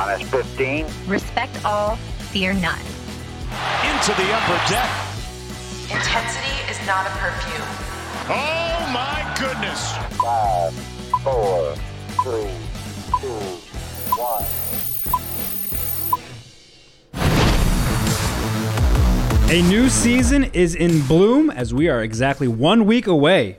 On S15. Respect all, fear none. Into the upper deck. Intensity is not a perfume. Oh my goodness. Five, four, three, two, one. A new season is in bloom as we are exactly one week away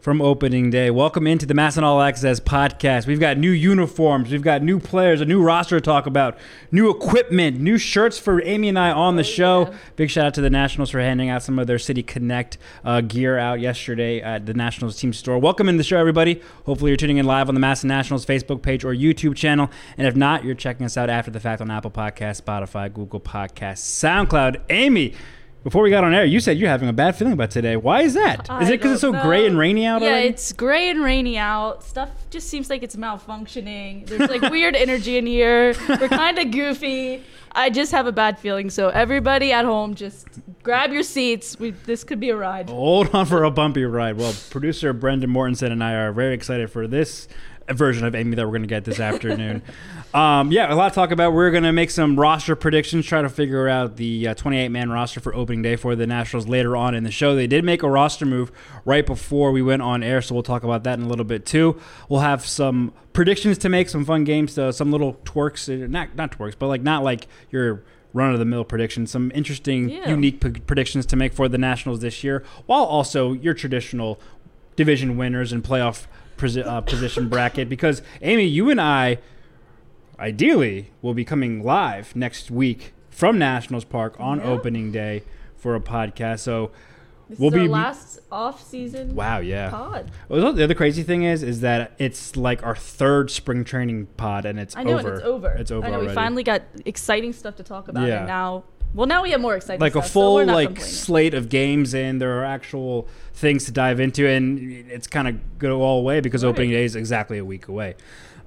from opening day. Welcome into the MASN All Access podcast. We've got new uniforms, we've got new players, a new roster to talk about, new equipment, new shirts for Amy and I on the show. Big shout out to the Nationals for handing out some of their City Connect uh, gear out yesterday at the Nationals team store. Welcome in the show, everybody. Hopefully, you're tuning in live on the MASN Nationals Facebook page or YouTube channel. And if not, you're checking us out after the fact on Apple Podcasts, Spotify, Google Podcasts, SoundCloud. Amy, before we got on air, you said you're having a bad feeling about today. Why is that? Is I it because it's so don't gray and rainy out Yeah, already? it's gray and rainy out. Stuff just seems like it's malfunctioning. There's like weird energy in here. We're kind of goofy. I just have a bad feeling. So everybody at home, just grab your seats. We this could be a ride. Hold on for a bumpy ride. Well, producer Brendan Mortensen and I are very excited for this version of Amy that we're going to get this afternoon. um, yeah, a lot to talk about. We're going to make some roster predictions, try to figure out the 28 man roster for opening day for the Nationals later on in the show. They did make a roster move right before we went on air, so we'll talk about that in a little bit too. We'll have some predictions to make, some fun games, uh, some little twerks, uh, not not twerks, but like not like your run of the mill predictions, some interesting, Yeah. unique p- predictions to make for the Nationals this year, while also your traditional division winners and playoff uh, position bracket. Because Amy, you and I, ideally, will be coming live next week from Nationals Park on Yeah. opening day for a podcast. So This we'll is our be last off season wow, yeah. pod. Well, the other crazy thing is, is that it's like our third spring training pod, and it's I know over. it's over. It's over I know already. we finally got exciting stuff to talk about, Yeah. and now, well, now we have more exciting like a stuff, so full we're like slate of games and there are actual things to dive into and it's kind of go all away because Right. opening day is exactly a week away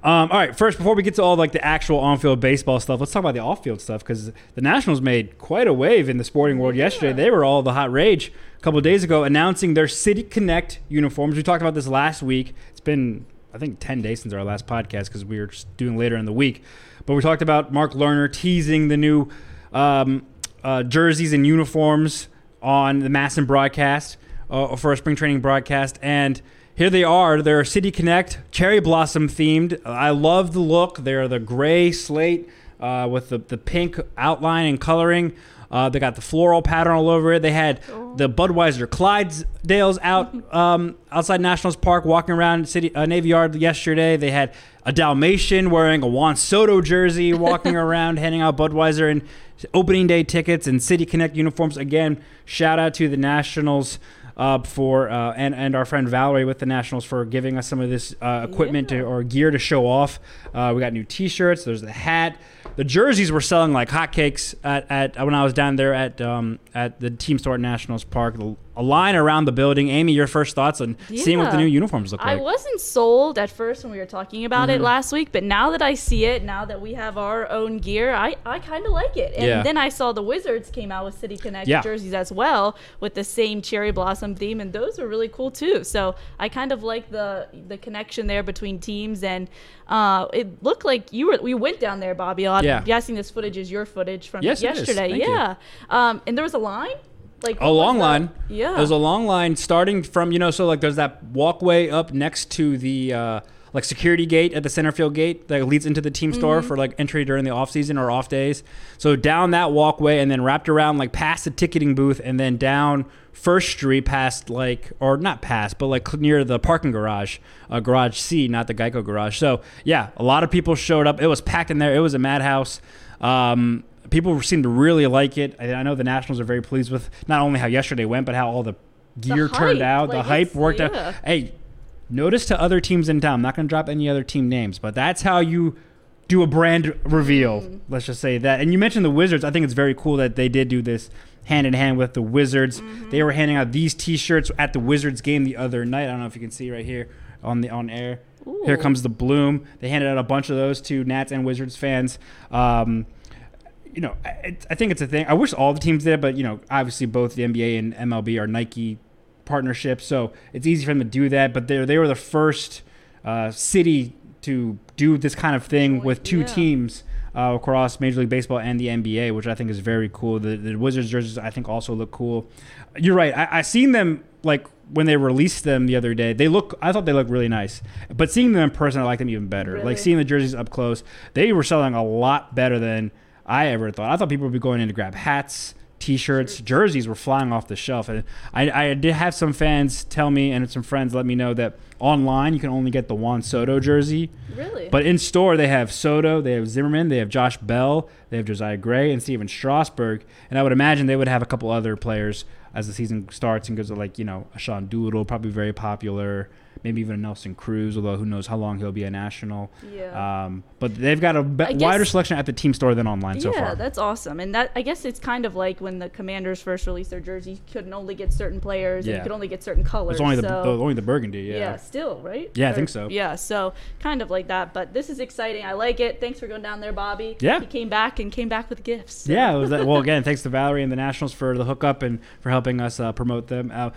um, all right first before we get to all like the actual on-field baseball stuff let's talk about the off-field stuff because the nationals made quite a wave in the sporting world yesterday they were all the hot rage a couple of days ago announcing their city connect uniforms we talked about this last week it's been I think 10 days since our last podcast because we were just doing later in the week. But we talked about Mark Lerner teasing the new um, uh, jerseys and uniforms on the MASN broadcast uh, for a spring training broadcast. And here they are. They're City Connect, cherry blossom themed. I love the look. They're the gray slate uh, with the, the pink outline and coloring. Uh, they got the floral pattern all over it. They had the Budweiser Clydesdales out um, outside Nationals Park, walking around City uh, Navy Yard yesterday. They had a Dalmatian wearing a Juan Soto jersey, walking around, handing out Budweiser and opening day tickets and City Connect uniforms. Again, shout out to the Nationals uh, for uh, and and our friend Valerie with the Nationals for giving us some of this uh, equipment to, or gear to show off. Uh, we got new T-shirts. There's the hat. The jerseys were selling like hotcakes at, at when I was down there at um, at the team store at Nationals Park. A line around the building. Amy, your first thoughts on seeing what the new uniforms look like? I wasn't sold at first when we were talking about Mm-hmm. it last week, but now that I see it, now that we have our own gear, I, I kind of like it. And Yeah. then I saw the Wizards came out with City Connect Yeah. jerseys as well with the same cherry blossom theme, and those were really cool too. So I kind of like the the connection there between teams, and uh, it looked like you were we went down there, Bobby. I'm Yeah. guessing this footage is your footage from Yes, yesterday. Yeah, um, and there was a line. Like a long line. Yeah. There's a long line starting from, you know, so like there's that walkway up next to the uh, like security gate at the center field gate that leads into the team store Mm-hmm. for like entry during the off season or off days. So down that walkway and then wrapped around like past the ticketing booth and then down First Street past like or not past but like near the parking garage, uh, garage C, not the Geico garage. So yeah, a lot of people showed up. It was packed in there. It was a madhouse. Um, people seem to really like it. I, I know the Nationals are very pleased with not only how yesterday went, but how all the gear turned hype, out. the hype worked yeah. out. Hey, notice to other teams in town. I'm not going to drop any other team names, but that's how you do a brand reveal. Mm. Let's just say that. And you mentioned the Wizards. I think it's very cool that they did do this hand in hand with the Wizards. Mm-hmm. They were handing out these T-shirts at the Wizards game the other night. I don't know if you can see right here on the on air. Here comes the bloom. They handed out a bunch of those to Nats and Wizards fans. Um, you know, I, I think it's a thing. I wish all the teams did but you know, obviously both the NBA and MLB are Nike partnerships, so it's easy for them to do that. But they they were the first uh, city to do this kind of thing with two yeah. teams uh, across Major League Baseball and the NBA, which I think is very cool. The, the Wizards jerseys I think also look cool. You're right. I, I seen them like when they released them the other day. They look. I thought they looked really nice, but seeing them in person, I like them even better. Really? Like seeing the jerseys up close, they were selling a lot better than I ever thought. I thought people would be going in to grab hats. T-shirts, jerseys were flying off the shelf, and I, I did have some fans tell me, and some friends let me know that online you can only get the Juan Soto jersey, Really? but in store, they have Soto, they have Zimmerman, they have Josh Bell, they have Josiah Gray, and Stephen Strasburg. And I would imagine they would have a couple other players as the season starts and goes like, you know, Sean Doolittle, probably very popular. Maybe even a Nelson Cruz, although who knows how long he'll be a national. Yeah. Um, but they've got a be- guess- wider selection at the team store than online so far. yeah, that's awesome. And that I guess it's kind of like when the Commanders first released their jerseys, you couldn't only get certain players and Yeah. you could only get certain colors. It's only the, so, the only the burgundy. Yeah. yeah. still, right? Yeah, I think so. Yeah, so kind of like that. But this is exciting. I like it. Thanks for going down there, Bobby. Yeah. He came back and came back with gifts. Yeah, it was that, well, again, thanks to Valerie and the Nationals for the hookup and for helping us uh, promote them. Uh,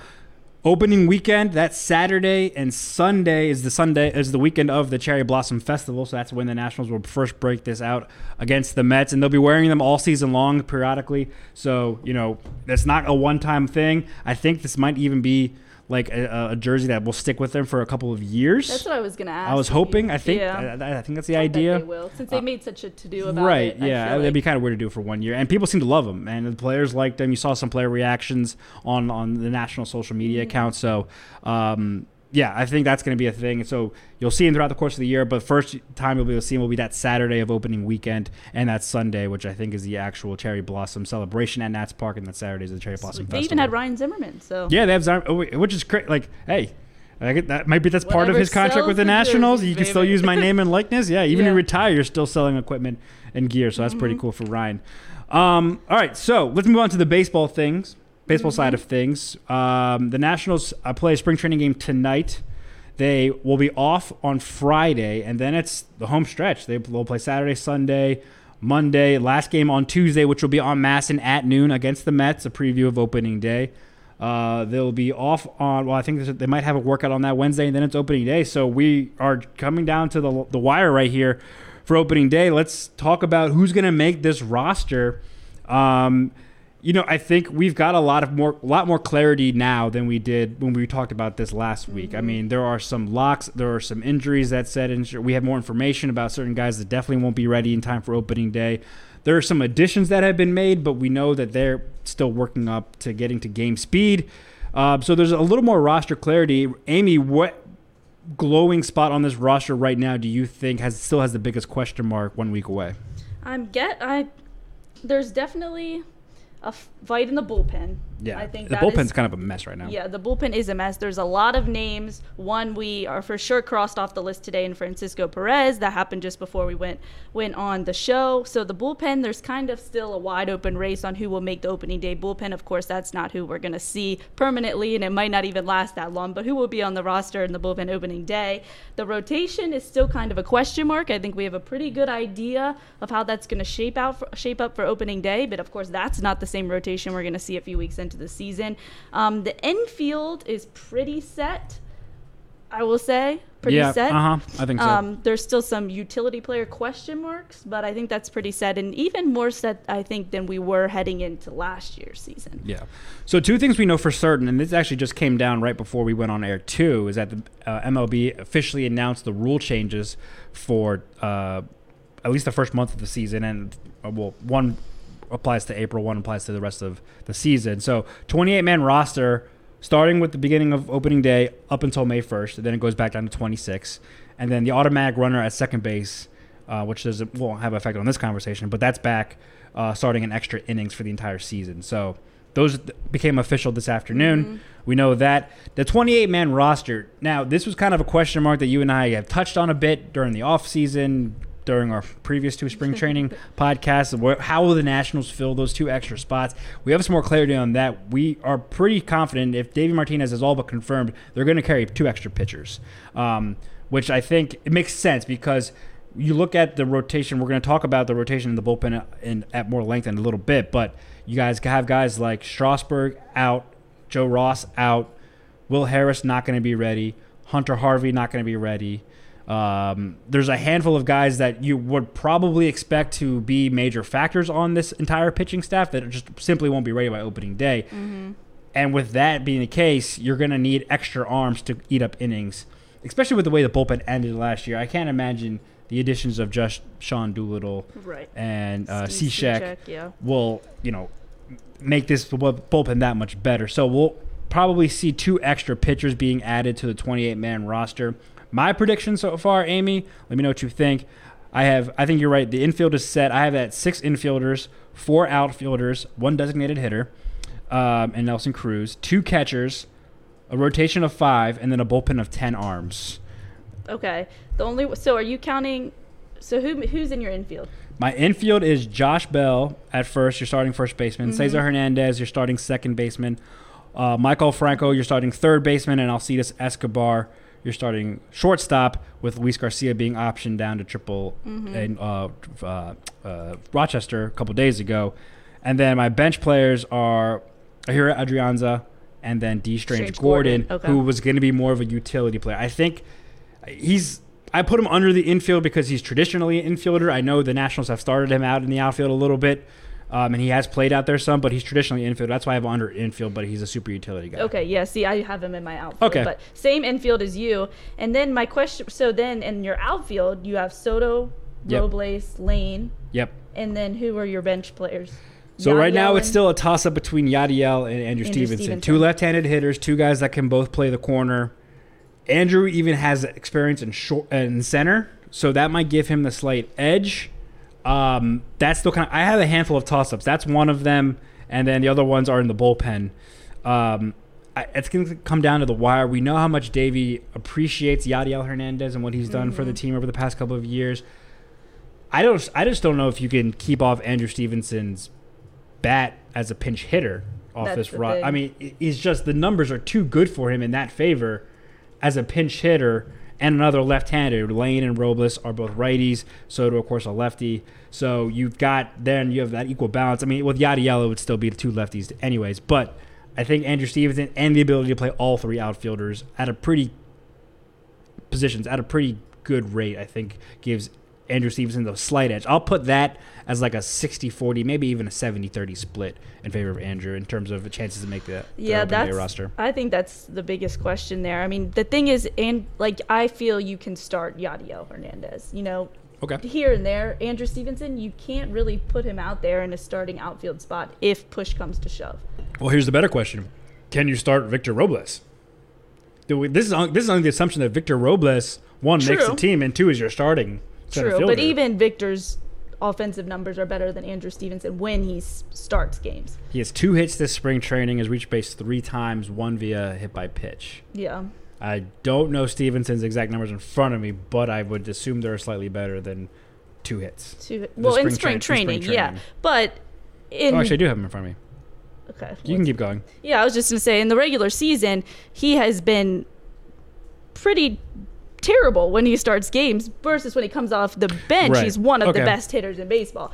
opening weekend, that Saturday and Sunday is the Sunday is the weekend of the Cherry Blossom Festival. So that's when the Nationals will first break this out against the Mets, and they'll be wearing them all season long periodically. So you know, that's not a one-time thing. I think this might even be like a, a jersey that will stick with them for a couple of years. That's what I was gonna ask. I was hoping. I think. Yeah. I, I think that's the I idea. they will, since they Uh, made such a to do about right, it. I yeah, it'd be kind of weird to do it for one year, and people seem to love them, and the players liked them. You saw some player reactions on on the national social media Mm-hmm. accounts, so um, yeah, I think that's going to be a thing. So you'll see him throughout the course of the year, but first time you'll be able to see them will be that Saturday of opening weekend and that Sunday, which I think is the actual cherry blossom celebration at Nats Park, and that Saturday is the cherry blossom They festival. even had Ryan Zimmerman. So Yeah, they have Zion, oh, which is cra- like, hey. I get that might be that's part of his contract with the the Nationals. You can still use my name and likeness. Yeah, even Yeah. you retire, you're still selling equipment and gear. So that's Mm-hmm. pretty cool for Ryan. Um, all right, so let's move on to the baseball things, baseball Mm-hmm. side of things. Um, the Nationals uh, play a spring training game tonight. They will be off on Friday, and then it's the home stretch. They will play Saturday, Sunday, Monday. Last game on Tuesday, which will be on MASN at noon against the Mets. A preview of opening day. Uh, they'll be off on. Well, I think they might have a workout on that Wednesday, and then it's opening day. So we are coming down to the the wire right here for opening day. Let's talk about who's going to make this roster. Um, you know, I think we've got a lot of more, a lot more clarity now than we did when we talked about this last week. I mean, there are some locks, there are some injuries that said, and we have more information about certain guys that definitely won't be ready in time for opening day. There are some additions that have been made, but we know that they're still working up to getting to game speed. Uh, so there's a little more roster clarity. Amy, what glowing spot on this roster right now do you think has still has the biggest question mark one week away? I'm get I. There's definitely a f- fight in the bullpen. Yeah, I think the bullpen's is- kind of a mess right now. Yeah, the bullpen is a mess. There's a lot of names. One we are for sure crossed off the list today in Francisco Perez. That happened just before we went went on the show. So the bullpen, there's kind of still a wide open race on who will make the opening day bullpen. Of course, that's not who we're gonna see permanently, and it might not even last that long. But who will be on the roster in the bullpen opening day? The rotation is still kind of a question mark. I think we have a pretty good idea of how that's gonna shape out for, shape up for opening day. But of course, that's not the same rotation we're gonna see a few weeks into the season. Um, the infield is pretty set. I will say pretty yeah, set. uh huh. I think so. Um, there's still some utility player question marks, but I think that's pretty set, and even more set, I think, than we were heading into last year's season. Yeah. So two things we know for certain, and this actually just came down right before we went on air too, is that the uh, MLB officially announced the rule changes for uh, at least the first month of the season, and uh, well, one applies to April, one applies to the rest of the season. So 28 man roster, starting with the beginning of opening day up until May 1st, and then it goes back down to 26, and then the automatic runner at second base uh, which doesn't won't have effect on this conversation, but that's back uh, starting an extra innings for the entire season. So those th- became official this afternoon. We know that the 28 man roster. Now this was kind of a question mark that you and I have touched on a bit during the off season. During our previous two spring training podcasts, how will the Nationals fill those two extra spots? We have some more clarity on that. We are pretty confident if Davey Martinez is all but confirmed, they're going to carry two extra pitchers, um, which I think it makes sense because you look at the rotation. We're going to talk about the rotation in the bullpen in, at more length in a little bit, but you guys have guys like Strasburg out, Joe Ross out, Will Harris not going to be ready, Hunter Harvey not going to be ready. Um, there's a handful of guys that you would probably expect to be major factors on this entire pitching staff that just simply won't be ready by opening day. And with that being the case, you're going to need extra arms to eat up innings, especially with the way the bullpen ended last year. I can't imagine the additions of just Sean Doolittle Right. and uh, Cishek, yeah. will, you know, make this bullpen that much better. So we'll probably see two extra pitchers being added to the 28 man roster. My prediction so far, Amy, let me know what you think. I have, I think you're right. The infield is set. I have that six infielders, four outfielders, one designated hitter, um, and Nelson Cruz, two catchers, a rotation of five, and then a bullpen of 10 arms. Okay. The only so are you counting? So who who's in your infield? My infield is Josh Bell at first. You're starting first baseman. Cesar Hernandez, you're starting second baseman. Uh, Maikel Franco, you're starting third baseman, and Alcides Escobar, you're starting shortstop. With Luis Garcia being optioned down to triple in uh, uh, uh, Rochester a couple days ago, and then my bench players are Ehire Adrianza and then D. Strange, Strange Gordon, Gordon, okay. who was going to be more of a utility player. I think he's I put him under the infield because he's traditionally an infielder. I know the Nationals have started him out in the outfield a little bit, um, and he has played out there some, but he's traditionally infield. That's why I have him under infield, but he's a super utility guy. Okay, yeah. See, I have him in my outfield. Okay. But same infield as you. And then my question. So then in your outfield, you have Soto, Yep. Robles, Lane, Yep. and then who are your bench players? So right now it's still a toss up between Yadiel and Andrew, Stevenson. Stevenson. Two left-handed hitters, two guys that can both play the corner. Andrew even has experience in short in center, so that might give him the slight edge. Um, that's still kind of. I have a handful of toss-ups. That's one of them, and then the other ones are in the bullpen. Um, I, it's going to come down to the wire. We know how much Davey appreciates Yadiel Hernandez and what he's done for the team over the past couple of years. I don't. I just don't know if you can keep off Andrew Stevenson's bat as a pinch hitter off That's this run. I mean, he's just the numbers are too good for him in that favor as a pinch hitter and another left-handed. Lane and Robles are both righties. Soto, of course, a lefty. So you've got then you have that equal balance. I mean, with Yadiel, it would still be the two lefties, anyways. But I think Andrew Stevenson and the ability to play all three outfielders at a pretty positions at a pretty good rate, I think gives Andrew Stevenson the slight edge. I'll put that as like a 60-40, maybe even a 70-30 split in favor of Andrew in terms of chances to make the, the yeah, that's. roster. I think that's the biggest question there. I mean, the thing is, and like I feel you can start Yadiel Hernandez. You know, Okay. here and there. Andrew Stevenson, you can't really put him out there in a starting outfield spot if push comes to shove. Well, here's the better question: Can you start Victor Robles? We, this is on, this is on the assumption that Victor Robles one makes the team and two is your starting True, fielder. but even Victor's offensive numbers are better than Andrew Stevenson when he s- starts games. he has two hits this spring training, has reached base three times, one via hit by pitch. Yeah. I don't know Stevenson's exact numbers in front of me, but I would assume they're slightly better than two hits. To, well, in spring spring, train- in spring training, yeah. But in Oh, actually, I do have them in front of me. okay, You can keep going. Yeah, I was just gonna say in the regular season, he has been pretty terrible when he starts games versus when he comes off the bench. Right. He's one of Okay. the best hitters in baseball.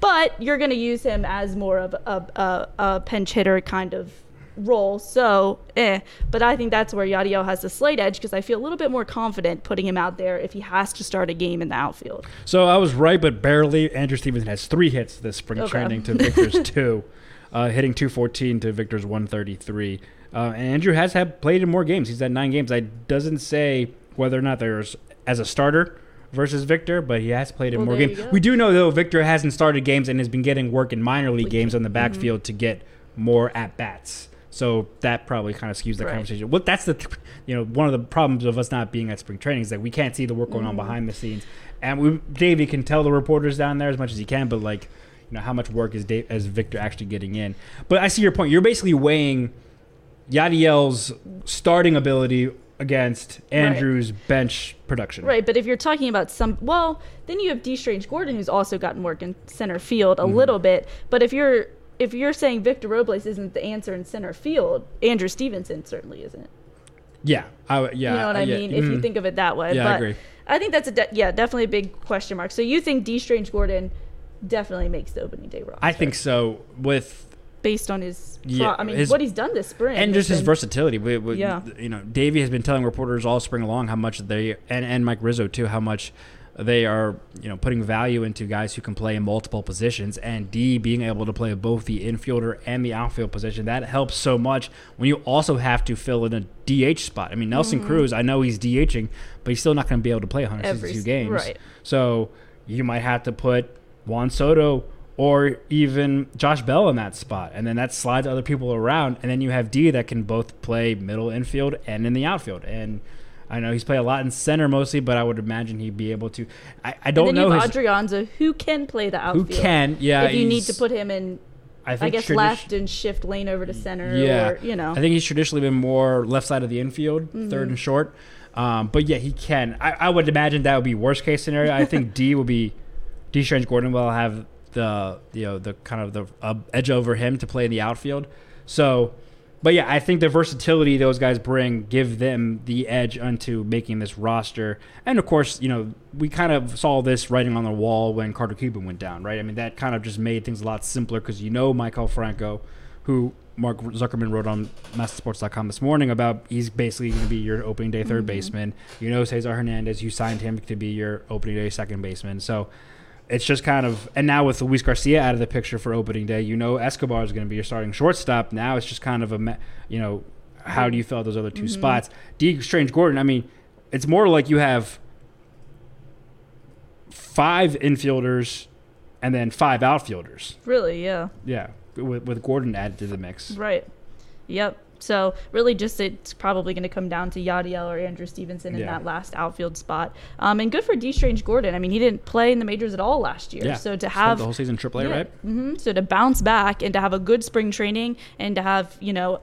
But you're gonna use him as more of a, a, a pinch hitter kind of role. So, eh. But I think that's where Yadiel has the slight edge because I feel a little bit more confident putting him out there if he has to start a game in the outfield. So I was right, but barely. Andrew Stevenson has three hits this spring Okay. training to Victor's two, uh, hitting 214 to Victor's 133. Uh, and Andrew has had played in more games. He's had nine games. I doesn't say whether or not there's as a starter versus Victor, but he has played in Well, more games. We do know though Victor hasn't started games and has been getting work in minor league games on the Mm-hmm. backfield to get more at bats. So that probably kind of skews the Right. conversation. Well, that's the, you know, one of the problems of us not being at spring training is that we can't see the work going Mm-hmm. on behind the scenes. And we, Davey can tell the reporters down there as much as he can, but like, you know, how much work is Dave, is Victor actually getting in? But I see your point. You're basically weighing Yadiel's starting ability against Andrew's bench production. Right, but if you're talking about some, well, then you have Dee Strange Gordon, who's also gotten work in center field a Mm-hmm. little bit. But if you're if you're saying Victor Robles isn't the answer in center field, Andrew Stevenson certainly isn't. Yeah. I, yeah. You know what I yeah, mean? If you mhm. think of it that way. Yeah, I but agree. I think that's a de- yeah, definitely a big question mark. So you think Dee Strange Gordon definitely makes the opening day roster? I think so. With based on his. Yeah, I mean, his- what he's done this spring. and just his been- versatility. We, we, Yeah. You know, Davey has been telling reporters all spring along how much they and and Mike Rizzo too how much they are you know putting value into guys who can play in multiple positions and D being able to play both the infielder and the outfield position that helps so much when you also have to fill in a DH spot. I mean Nelson mm-hmm. Cruz, I know he's DHing, but he's still not going to be able to play 162 Every games. right. So you might have to put Juan Soto or even Josh Bell in that spot. And then that slides other people around. And then you have D that can both play middle infield and in the outfield. And I know he's played a lot in center mostly, but I would imagine he'd be able to. I, I don't then know you his, Adrianza, who can play the outfield. who can. Yeah, if you need to put him in, I, I guess tradi- left and shift lane over to center. Yeah, Or, you know. I think he's traditionally been more left side of the infield, Mm-hmm. third and short. Um, but yeah, he can. I, I would imagine that would be worst case scenario. I think D will be Dee Strange Gordon will have the you know the kind of the uh, edge over him to play in the outfield. So, but yeah, I think the versatility those guys bring give them the edge onto making this roster. And of course, you know we kind of saw this writing on the wall when Carter Kieboom went down, right? I mean that kind of just made things a lot simpler because you know Maikel Franco, who Mark Zuckerman wrote on MASNsports.com this morning about he's basically going to be your opening day 3rd baseman. You know Cesar Hernandez, you signed him to be your opening day second baseman. So it's just kind of and now with Luis Garcia out of the picture for opening day, you know Escobar is going to be your starting shortstop. Now it's just kind of a you know how do you fill those other 2 mm-hmm. spots? Dee Strange Gordon, I mean, it's more like you have five infielders and then five outfielders. really, yeah. Yeah, with, with Gordon added to the mix. Right. Yep. So really, just it's probably going to come down to Yadiel or Andrew Stevenson in Yeah. that last outfield spot. Um, and good for Dee Strange Gordon. I mean, he didn't play in the majors at all last year. Yeah, So to spent have the whole season AAA, right? hmm So to bounce back and to have a good spring training and to have you know.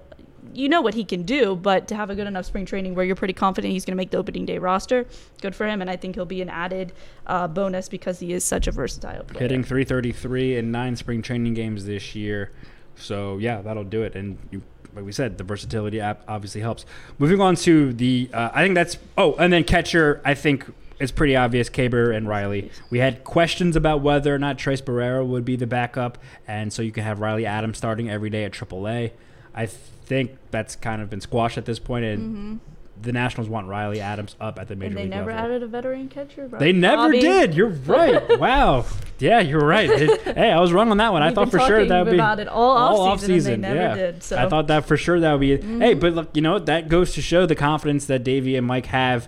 You know what he can do, but to have a good enough spring training where you're pretty confident he's going to make the opening day roster, good for him. And I think he'll be an added uh, bonus because he is such a versatile player. Hitting 333 in nine spring training games this year. So yeah, that'll do it. And you, like we said, the versatility app obviously helps. Moving on to the, uh, I think that's. Oh, and then catcher. I think it's pretty obvious. Keibert and Riley. We had questions about whether or not Tres Barrera would be the backup, and so you can have Riley Adams starting every day at AAA. I think that's kind of been squashed at this point, and the Nationals want Riley Adams up at the major and they league never level. added a veteran catcher. They never Bobby. did. You're right. wow. Yeah, you're right. It- hey, I was wrong on that one. I We've thought for sure that would be about it all offseason, and they never yeah. did, so. I thought that for sure that would be it. Mm-hmm. Hey, but look, you know? That goes to show the confidence that Davey and Mike have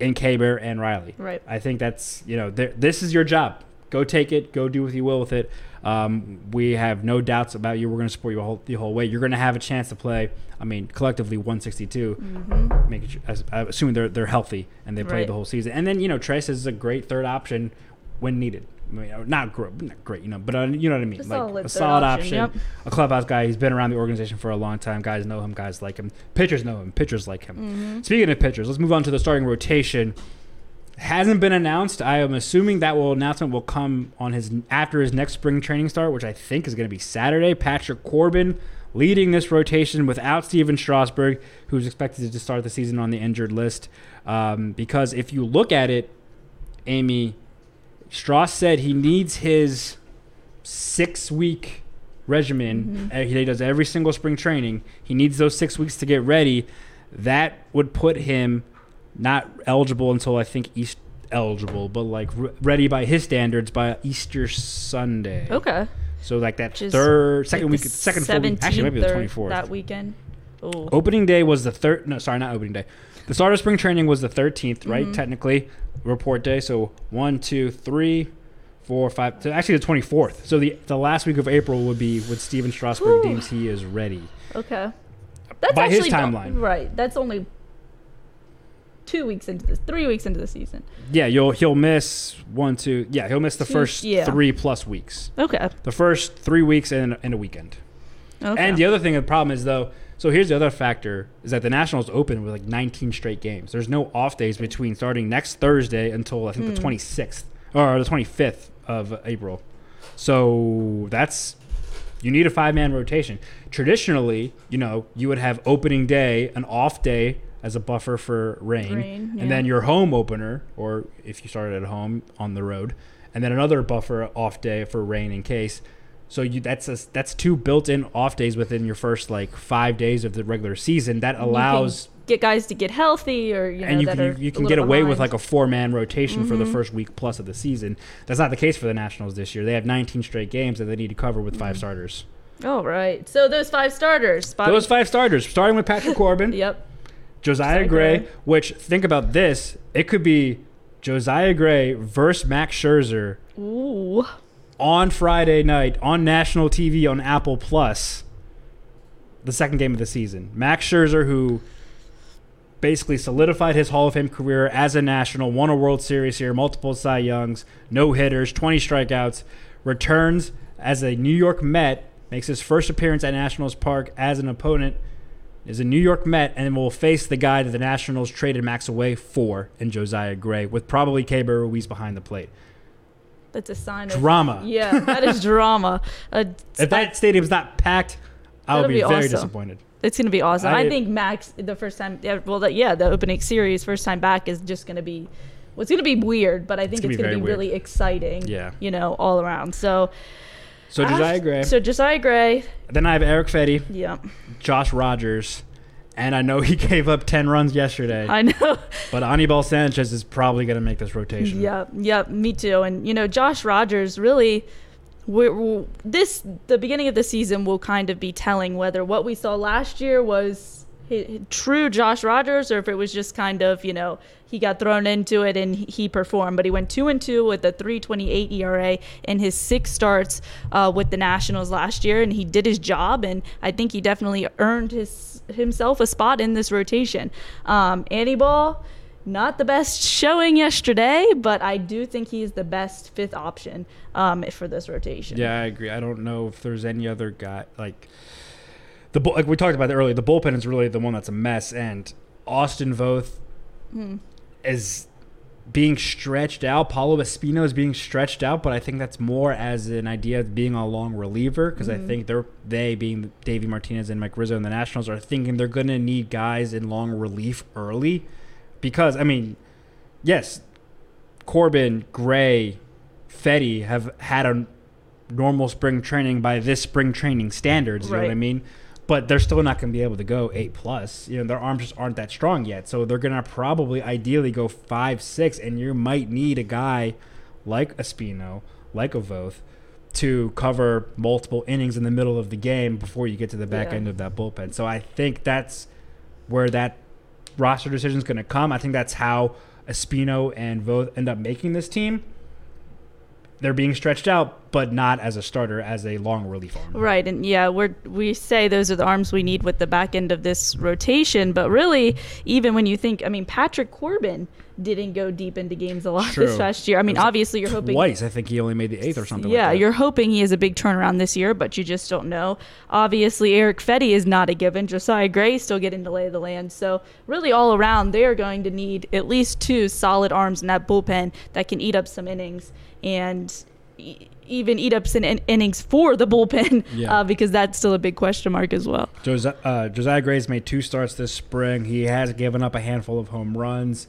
in Keibert and Riley. Right. I think that's you know this is your job. Go take it. Go do what you will with it. Um, we have no doubts about you. We're going to support you the whole, the whole way. You're going to have a chance to play. I mean, collectively 162. Mm-hmm. Making sure, uh, assuming they're they're healthy and they play Right. the whole season. And then you know Tres is a great third option when needed. I mean, uh, not great, not great, you know, but uh, you know what I mean. A like solid a solid option, option, yep. a clubhouse guy. He's been around the organization for a long time. Guys know him. Guys like him. Pitchers know him. Pitchers like him. Mm-hmm. Speaking of pitchers, let's move on to the starting rotation. Hasn't been announced. I am assuming that will announcement will come on his after his next spring training start, which I think is going to be Saturday. Patrick Corbin leading this rotation without Stephen Strasburg, who's expected to start the season on the injured list. Um, because if you look at it, Amy Strauss said he needs his six week regimen. uh, He does every single spring training. He needs those six weeks to get ready. That would put him not eligible until I think East eligible, but like re- ready by his standards by Easter Sunday. Okay. So like that is third, second like week, second full week, actually maybe the twenty fourth. That weekend. Oh. Opening day was the third. No, sorry, not opening day. The start of spring training was the 13th, right? Mm-hmm. Technically, report day. So one, two, three, four, five. So actually, the 24th. So the the last week of April would be when Stephen Strasburg Whew. deems he is ready. Okay. That's By his not- timeline. right. That's only two weeks into this, three weeks into the season. Yeah, you'll he'll miss one, two. Yeah, he'll miss the Two- first yeah. three plus weeks. Okay. The first three weeks and, and a weekend. Okay. And the other thing, the problem is though. So here's the other factor: is that the Nationals open with like 19 straight games. There's no off days between starting next Thursday until I think Hmm. the 26th or the 25th of April. So that's you need a five man rotation. Traditionally, you know, you would have opening day, an off day as a buffer for rain, Rain, yeah. and then your home opener, or if you started at home on the road, and then another buffer off day for rain in case. So you that's a, that's two built-in off days within your first like five days of the regular season. That allows get guys to get healthy, or you know and you that can, you, you can get away with behind. Mm-hmm. like a four-man rotation for the first week plus of the season. That's not the case for the Nationals this year. They have 19 straight games that they need to cover with Mm-hmm. five starters. All right. So those five starters. Bobby, Those five starters, starting with Patrick Corbin, Yep. Josiah Josiah Gray, Gray. which think about this, it could be Josiah Gray versus Max Scherzer Ooh. on Friday night on national TV on Apple Plus. The second game of the season. Max Scherzer, who basically solidified his Hall of Fame career as a national, won a World Series here, multiple Cy Youngs, no hitters, 20 strikeouts, returns as a New York Met, makes his first appearance at Nationals Park as an opponent, is a New York Met, and will face the guy that the Nationals traded Max away for in Josiah Gray, with probably Keibert Ruiz behind the plate. That's a sign of Drama. Yeah, that is drama. Uh, If that stadium's not packed, I would That'll be, be very awesome. disappointed. it's gonna be awesome. I, I- think Max, the first time, yeah, well, that, yeah, the opening series, first time back, is just gonna be. Well, it's gonna be weird, but I think it's be gonna be, very really exciting. Yeah. You know, all around. So. So Josiah ah, Gray. So Josiah Gray. then I have Erick Fedde, Yeah. Josh Rogers, and I know he gave up 10 runs yesterday, I know. but Anibal Sanchez is probably going to make this rotation. Yeah, yeah, me too. And you know, Josh Rogers really, we're, we're- this the beginning of the season will kind of be telling whether what we saw last year was true Josh Rogers or if it was just kind of you know he got thrown into it and he, performed. But he went two and two with a 3.28 ERA in his six starts uh, with the Nationals last year, and he did his job. And I think he definitely earned his himself a spot in this rotation. Um, Ball, not the best showing yesterday, but I do think he's the best fifth option um, for this rotation. Yeah, I agree. I don't know if there's any other guy like the like we talked about it earlier. The bullpen is really the one that's a mess, and Austin Voth Hmm. is being stretched out. Paolo Espino is being stretched out, but I think that's more as an idea of being a long reliever because Mm-hmm. I think they're they being Davey Martinez and Mike Rizzo and the Nationals are thinking they're going to need guys in long relief early because I mean, yes, Corbin, Gray, Fedde have had a normal spring training by this spring training standards. You know what I mean? But they're still not going to be able to go eight plus. You know, their arms just aren't that strong yet. So they're going to probably ideally go five, six, and you might need a guy like Espino, like a Voth, to cover multiple innings in the middle of the game before you get to the back Yeah. end of that bullpen. So I think that's where that roster decision is going to come. I think that's how Espino and Voth end up making this team. They're being stretched out, but not as a starter, as a long relief arm. Right, and yeah, we're we say those are the arms we need with the back end of this rotation, but really, even when you think, I mean, Patrick Corbin didn't go deep into games a lot True. this past year. I mean, obviously, you're hoping Twice, I think he only made the eighth or something. Yeah, like that. you're hoping he has a big turnaround this year, but you just don't know. Obviously, Erick Fedde is not a given. Josiah Gray still getting to lay of the land. So, really, all around, they are going to need at least two solid arms in that bullpen that can eat up some innings and e- even eat up some in- innings for the bullpen Yeah. uh, because that's still a big question mark as well. Josiah, uh, Josiah Gray's made two starts this spring. He has given up a handful of home runs.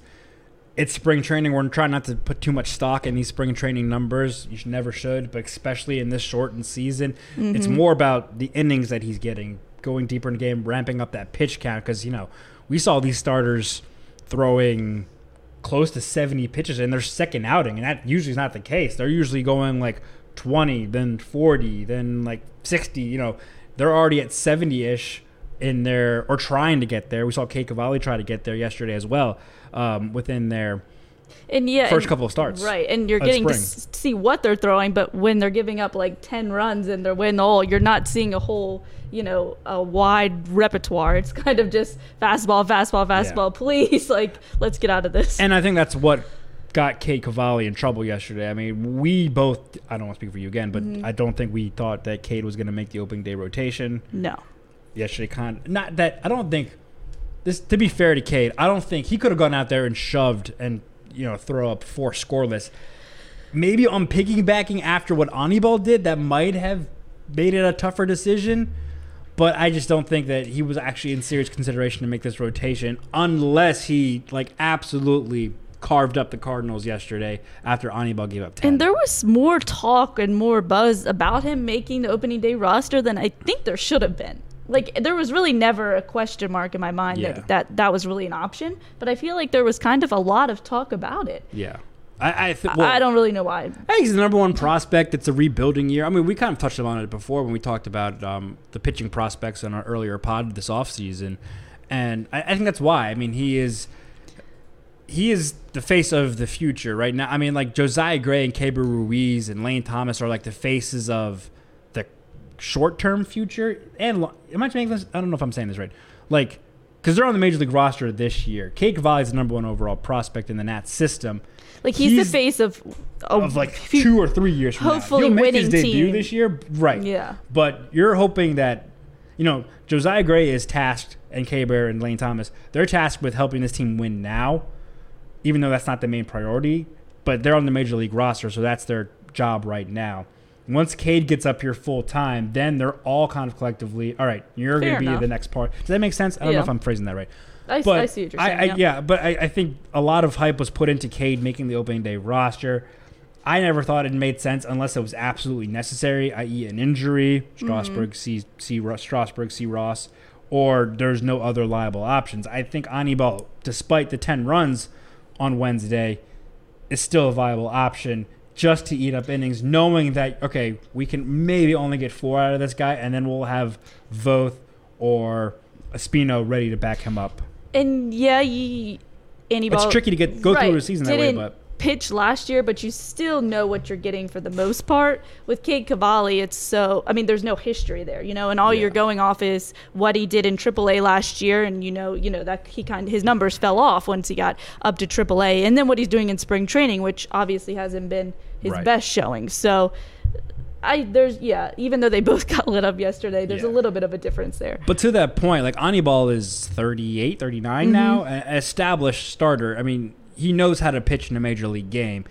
It's spring training. We're trying not to put too much stock in these spring training numbers. You should, never should, but especially in this shortened season, it's more about the innings that he's getting, going deeper in the game, ramping up that pitch count. Because you know, we saw these starters throwing close to 70 pitches in their second outing, and that usually is not the case. They're usually going like 20, then 40, then like 60. You know, they're already at 70 ish in their or trying to get there. We saw Cade Cavalli try to get there yesterday as well um, within their And yeah, first and- couple of starts. Right, and you're getting to spring. s- see what they're throwing, but when they're giving up like 10 runs and they're winning all, you're not seeing a whole, you know, a wide repertoire. It's kind of just fastball, fastball, fastball, please. Like, let's get out of this. And I think that's what got Cade Cavalli in trouble yesterday. I mean, we both, I don't want to speak for you again, but Mm-hmm. I don't think we thought that Cade was going to make the opening day rotation. no. yesterday. Con not that I don't think this. To be fair to Cade, I don't think he could have gone out there and shoved and you know throw up four scoreless. Maybe on piggybacking after what Anibal did, that might have made it a tougher decision. But I just don't think that he was actually in serious consideration to make this rotation unless he like absolutely carved up the Cardinals yesterday after Anibal gave up 10. And there was more talk and more buzz about him making the opening day roster than I think there should have been. Like there was really never a question mark in my mind Yeah. that, that that was really an option, but I feel like there was kind of a lot of talk about it. yeah. I, I, th- well, I don't really know why. I think he's the number one prospect. It's a rebuilding year. I mean, we kind of touched on it before when we talked about um, the pitching prospects on our earlier pod this offseason. And I, I think that's why. I mean, he is he is the face of the future right now. I mean, like Josiah Gray and Keibert Ruiz and Lane Thomas are like the faces of short term future. And lo- am I making this? I don't know if I'm saying this right. Like, because they're on the major league roster this year. Cavalli is the number one overall prospect in the Nats system. Like he's, He's- the face of Of like few- two or three years from hopefully now. He'll make his debut team. this year, right? Yeah. But you're hoping that, you know, Josiah Gray is tasked, and Keibert and Lane Thomas, they're tasked with helping this team win now, even though that's not the main priority. But they're on the major league roster, so that's their job right now. Once Cade gets up here full time, then they're all kind of collectively, all right, you're going to be enough. the next part. Does that make sense? I don't know if I'm phrasing that right. I, But I see what you're saying. I, yeah. yeah, but I, I think a lot of hype was put into Cade making the opening day roster. I never thought it made sense unless it was absolutely necessary, i.e., an injury, mm-hmm. Strasburg, see, see Strasburg, see Ross, or there's no other liable options. I think Anibal, despite the 10 runs on Wednesday, is still a viable option just to eat up innings, knowing that, okay, we can maybe only get four out of this guy, and then we'll have Voth or Espino ready to back him up. And yeah, you, Anibal, It's tricky to get go right, through a season that way, but pitch last year, but you still know what you're getting for the most part. With Cade Cavalli, it's so I mean, there's no history there, you know, and all Yeah. you're going off is what he did in AAA last year, and you know, you know that he kind his numbers fell off once he got up to AAA, and then what he's doing in spring training, which obviously hasn't been his Right. best showing. So. I there's yeah, even though they both got lit up yesterday, there's Yeah. a little bit of a difference there. But to that point, like Anibal is 38, 39 now, Mm-hmm. an established starter. I mean, he knows how to pitch in a major league game.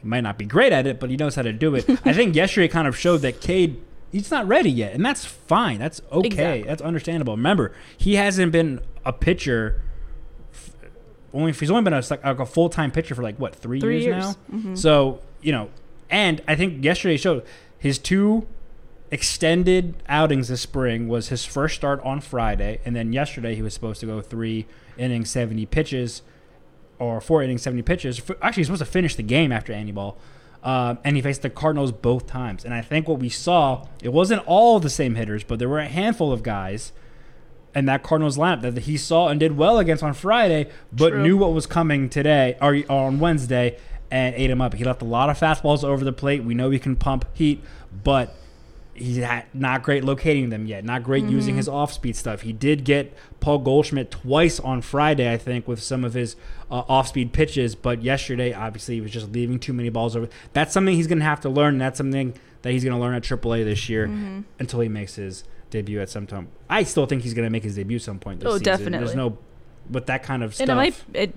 He might not be great at it, but he knows how to do it. I think yesterday kind of showed that Cade, he's not ready yet, and that's fine. That's okay. Exactly. That's understandable. Remember, he hasn't been a pitcher. Only he's only been a, like a full time pitcher for like what three, Three years, years. Mm-hmm. now. So you know, and I think yesterday showed his two extended outings this spring was his first start on Friday, and then yesterday he was supposed to go three innings, seventy pitches, or four innings, seventy pitches. F- Actually, he's supposed to finish the game after Anibal, um, and he faced the Cardinals both times. And I think what we saw, it wasn't all the same hitters, but there were a handful of guys in that Cardinals lineup that he saw and did well against on Friday, but True. knew what was coming today or, or on Wednesday and ate him up. He left a lot of fastballs over the plate. We know he can pump heat, but he's not great locating them yet. Not great using Mm-hmm. his off-speed stuff. He did get Paul Goldschmidt twice on Friday, I think, with some of his uh, off-speed pitches. But yesterday, obviously, he was just leaving too many balls over. That's something he's going to have to learn. And that's something that he's going to learn at AAA this year Mm-hmm. until he makes his debut at some time. I still think he's going to make his debut some point this Oh, season. definitely. There's no, with that kind of stuff. And it might, it,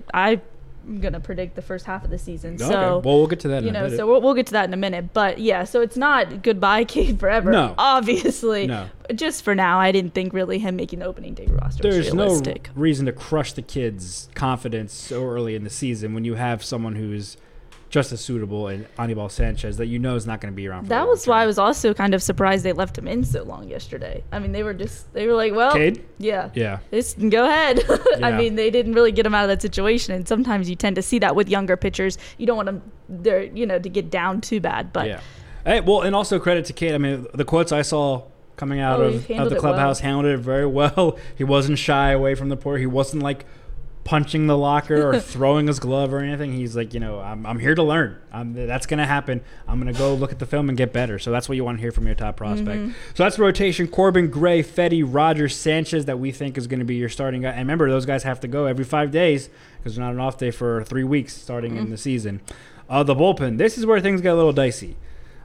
I'm gonna predict the first half of the season. Okay, So well, we'll get to that. you in a know, minute. so we'll, we'll get to that in a minute. But yeah, so it's not goodbye Cade forever. No. obviously. No. But Just for now, I didn't think really him making the opening day roster was there's no realistic. reason to crush the kid's confidence so early in the season when you have someone who's just as suitable and Anibal Sanchez that you know is not going to be around. For that was why I was also kind of surprised they left him in so long yesterday. I mean, they were just they were like, well, Cade? yeah, Yeah. Just go ahead. I mean, they didn't really get him out of that situation, and sometimes you tend to see that with younger pitchers. You don't want them, they're you know, to get down too bad. But Yeah. Hey, well, and also credit to Cade. I mean, the quotes I saw coming out Oh, of, of the it well. clubhouse handled it very well. He wasn't shy away from the port. He wasn't like punching the locker or throwing his glove or anything. He's like, you know, I'm, I'm here to learn. I'm, that's going to happen. I'm going to go look at the film and get better. So that's what you want to hear from your top prospect. Mm-hmm. So that's rotation. Corbin, Gray, Fedde, Rogers, Sanchez that we think is going to be your starting guy. And remember, those guys have to go every five days because they're not an off day for three weeks starting Mm-hmm. in the season. Uh, the bullpen. This is where things get a little dicey.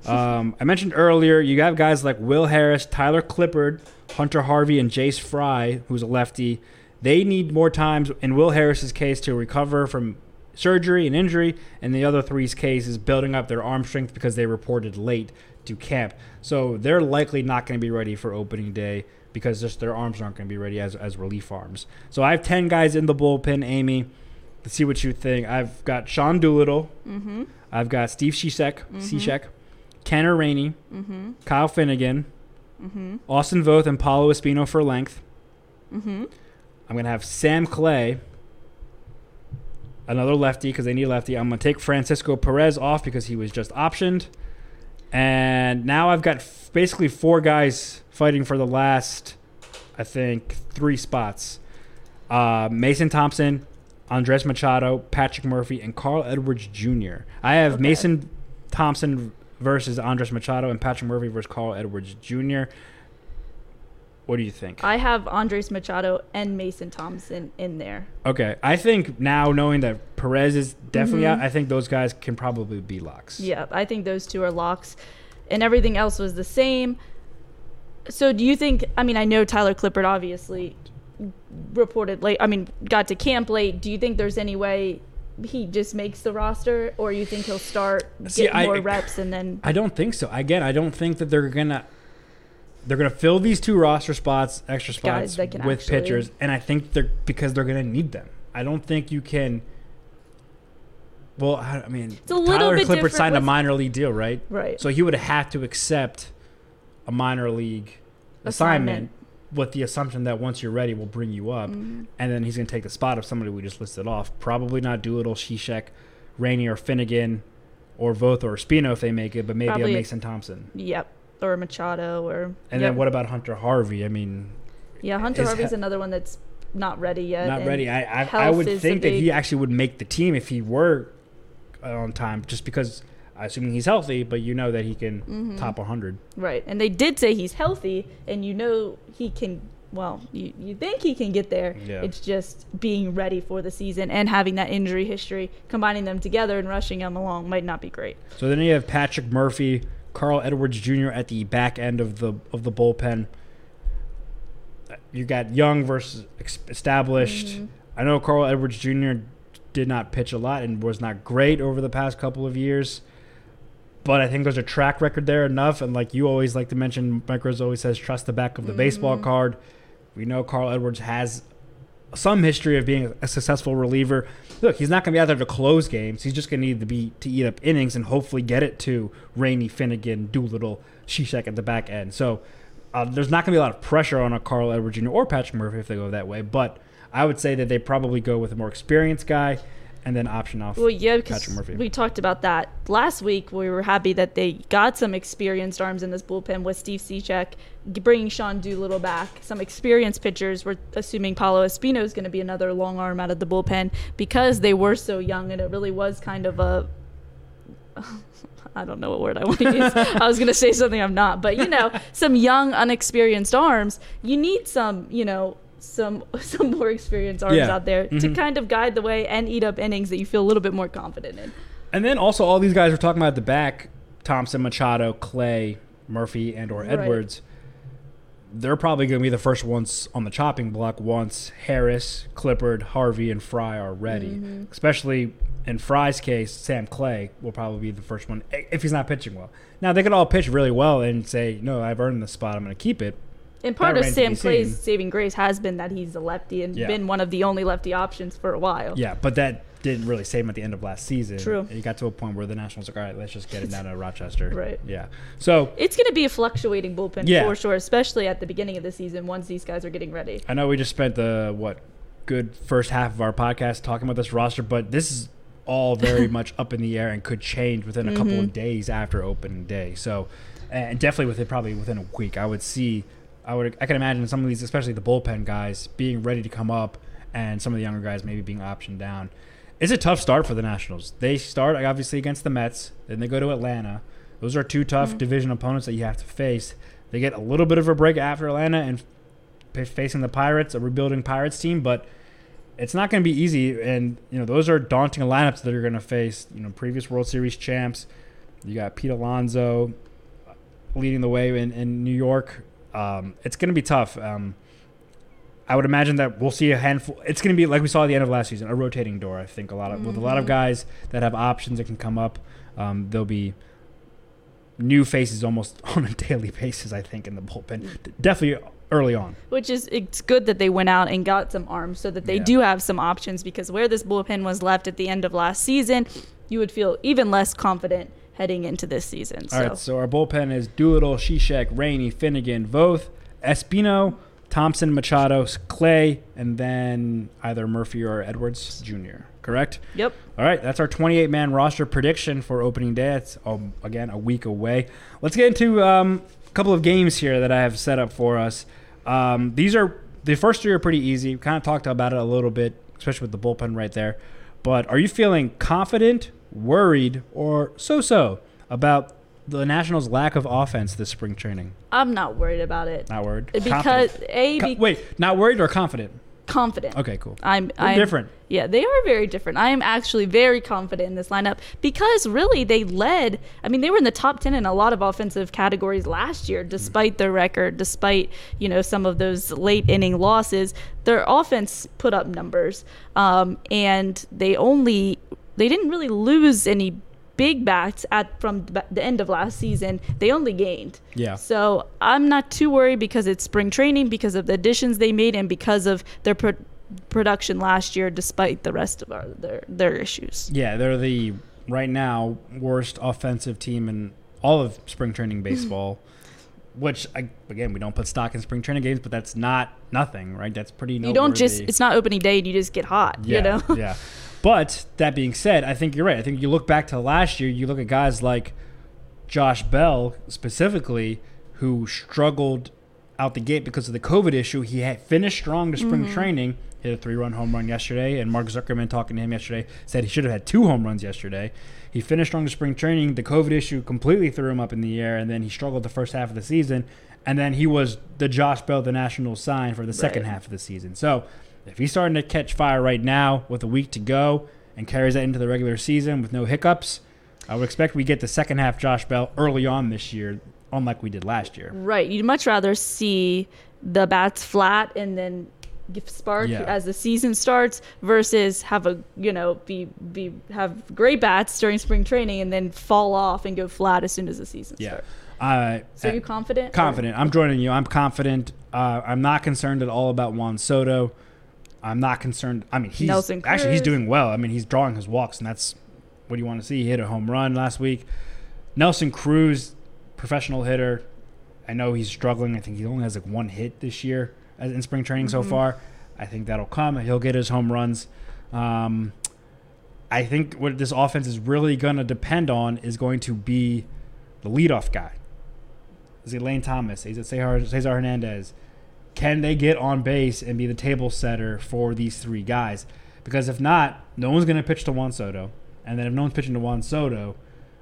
Um, I mentioned earlier, you have guys like Will Harris, Tyler Clippard, Hunter Harvey, and Jace Fry, who's a lefty. They need more times, in Will Harris's case, to recover from surgery and injury, and the other three's case is building up their arm strength because they reported late to camp. So they're likely not going to be ready for opening day because just their arms aren't going to be ready as, as relief arms. So I have 10 guys in the bullpen, Amy. to see what you think. I've got Sean Doolittle. Mm-hmm. I've got Steve Cishek, Cishek, Tanner Rainey, Mm-hmm. Kyle Finnegan, Mm-hmm. Austin Voth, and Paolo Espino for length. I'm gonna have Sam Clay, another lefty because they need a lefty. I'm gonna take Francisco Perez off because he was just optioned, and now I've got f- basically four guys fighting for the last, I think, three spots. Uh, Mason Thompson, Andres Machado, Patrick Murphy, and Carl Edwards Jr. I have Okay. Mason Thompson versus Andres Machado and Patrick Murphy versus Carl Edwards Jr. What do you think? I have Andres Machado and Mason Thompson in there. Okay, I think now knowing that Perez is definitely Mhm. out, I think those guys can probably be locks. Yeah, I think those two are locks, and everything else was the same. So, do you think? I mean, I know Tyler Clippard obviously reported late. I mean, got to camp late. Do you think there's any way he just makes the roster, or you think he'll start get I- more reps and then? I don't think so. Again, I don't think that they're gonna they're gonna fill these two roster spots, extra spots with actually- pitchers, and I think they're because they're gonna need them. I don't think you can. Well, I mean, a little Tyler bit Clippard signed a minor league deal, right? Right. So he would have to accept a minor league assignment, Assignment. with the assumption that once you're ready, we'll bring you up, Mm-hmm. and then he's going to take the spot of somebody we just listed off. Probably not Doolittle, Cishek, Rainey, or Finnegan, or Voth or Espino if they make it, but maybe Probably- a Mason Thompson. Yep. Or Machado, or And yep. then what about Hunter Harvey? I mean, Yeah, Hunter is Harvey's he- another one that's not ready yet. not ready. I I, I would think that he actually would make the team if he were on time, just because. Assuming he's healthy, but you know that he can Mm-hmm. top 100. Right. And they did say he's healthy, and you know he can. Well, you, you think he can get there. Yeah. It's just being ready for the season and having that injury history, combining them together and rushing them along might not be great. So then you have Patrick Murphy, Carl Edwards Jr. at the back end of the of the bullpen. You got young versus established. Mm-hmm. I know Carl Edwards Jr. did not pitch a lot and was not great over the past couple of years. But I think there's a track record there enough. And like you always like to mention, Mike Rose always says, trust the back of the baseball card. We know Carl Edwards has some history of being a successful reliever. Look, he's not going to be out there to close games. He's just going to need to be to eat up innings and hopefully get it to Rainey, Finnegan, Doolittle, Cishek at the back end. So uh, there's not going to be a lot of pressure on a Carl Edwards Jr. or Patrick Murphy if they go that way. But I would say that they probably go with a more experienced guy and then option off Well, yeah, because Murphy. we talked about that last week. We were happy that they got some experienced arms in this bullpen with Steve Cishek, bringing Sean Doolittle back. Some experienced pitchers. We're assuming Paolo Espino is going to be another long arm out of the bullpen because they were so young, and it really was kind of a. I don't know what word I want to use. I was going to say something I'm not, but you know, some young, unexperienced arms. You need some, you know, some some more experienced arms Yeah. out there to Mhm. kind of guide the way and eat up innings that you feel a little bit more confident in. And then also all these guys we're talking about at the back, Thompson, Machado, Clay, Murphy, and or Right. Edwards. They're probably going to be the first ones on the chopping block once Harris, Clippard, Harvey, and Fry are ready. Mm-hmm. Especially in Fry's case, Sam Clay will probably be the first one if he's not pitching well. Now they could all pitch really well and say, "No, I've earned the spot. I'm going to keep it." And part of Sam Clay's saving grace has been that he's a lefty and Yeah. been one of the only lefty options for a while. Yeah, but that didn't really save him at the end of last season. True. It got to a point where the Nationals were like, "All right, let's just get him down to Rochester." Right. Yeah. So It's going to be a fluctuating bullpen Yeah. for sure, especially at the beginning of the season once these guys are getting ready. I know we just spent the what good first half of our podcast talking about this roster, but this is all very much up in the air and could change within a couple Mm-hmm. of days after opening day. So, and definitely within probably within a week, I would see, I would, I can imagine some of these, especially the bullpen guys, being ready to come up, and some of the younger guys maybe being optioned down. It's a tough start for the Nationals. They start obviously against the Mets, then they go to Atlanta. Those are two tough Mm-hmm. division opponents that you have to face. They get a little bit of a break after Atlanta and facing the Pirates, a rebuilding Pirates team, but it's not going to be easy. And you know those are daunting lineups that you're going to face. You know, previous World Series champs. You got Pete Alonso leading the way in, in New York. Um, it's going to be tough. Um, I would imagine that we'll see a handful. It's going to be like we saw at the end of last season, a rotating door. I think a lot of with a lot of guys that have options that can come up. Um, there'll be new faces almost on a daily basis. I think in the bullpen, definitely early on. which is it's good that they went out and got some arms so that they Yeah. do have some options because where this bullpen was left at the end of last season, you would feel even less confident heading into this season. All so right, so our bullpen is Doolittle, Cishek, Rainey, Finnegan, Voth, Espino, Thompson, Machado, Clay, and then either Murphy or Edwards Jr. Correct? yep. All right, that's our 28 man roster prediction for opening day. It's um, again a week away. Let's get into um, a couple of games here that I have set up for us. Um, these are the first three are pretty easy. We kind of talked about it a little bit, especially with the bullpen right there. But are you feeling confident, worried, or so-so about the Nationals' lack of offense this spring training? I'm not worried about it. Not worried. because Confident. a be wait, not worried or confident? confident. Okay, cool. I'm, I'm different. Yeah, they are very different. I am actually very confident in this lineup because really they led. I mean, they were in the top 10 in a lot of offensive categories last year, despite their record, despite, you know, some of those late inning losses. Their offense put up numbers. Um, and they only, they didn't really lose any big bats at from the end of last season. They only gained. Yeah. So I'm not too worried because it's spring training, because of the additions they made, and because of their pro- production last year, despite the rest of our, their their issues. Yeah, they're the right now worst offensive team in all of spring training baseball. Which I, again, we don't put stock in spring training games, but that's not nothing, right? That's pretty. You don't just it's not opening day and you just get hot. yeah, You know. yeah. But that being said, I think you're right. I think you look back to last year. You look at guys like Josh Bell specifically, who struggled out the gate because of the COVID issue. He had finished strong to spring mm-hmm. training, hit a three-run home run yesterday, and Mark Zuckerman talking to him yesterday said he should have had two home runs yesterday. He finished strong to spring training. The COVID issue completely threw him up in the air, and then he struggled the first half of the season. And then he was the Josh Bell, the national sign for the second Right. half of the season. So if he's starting to catch fire right now with a week to go and carries that into the regular season with no hiccups, I would expect we get the second half Josh Bell early on this year, unlike we did last year. Right. You'd much rather see the bats flat and then give spark Yeah. as the season starts versus have a you know be be have great bats during spring training and then fall off and go flat as soon as the season Yeah. starts. Uh, So you confident? or- confident. I'm joining you. I'm confident. Uh, I'm not concerned at all about Juan Soto. I'm not concerned. I mean, he's Nelson actually he's doing well. I mean, he's drawing his walks, and that's what you want to see. He hit a home run last week. Nelson Cruz, professional hitter. I know he's struggling. I think he only has like one hit this year in spring training Mm-hmm. so far. I think that'll come. He'll get his home runs. Um, I think what this offense is really going to depend on is going to be the leadoff guy. Is it Lane Thomas? Is it Cesar, Cesar Hernandez? Can they get on base and be the table setter for these three guys? Because if not, no one's going to pitch to Juan Soto. And then if no one's pitching to Juan Soto,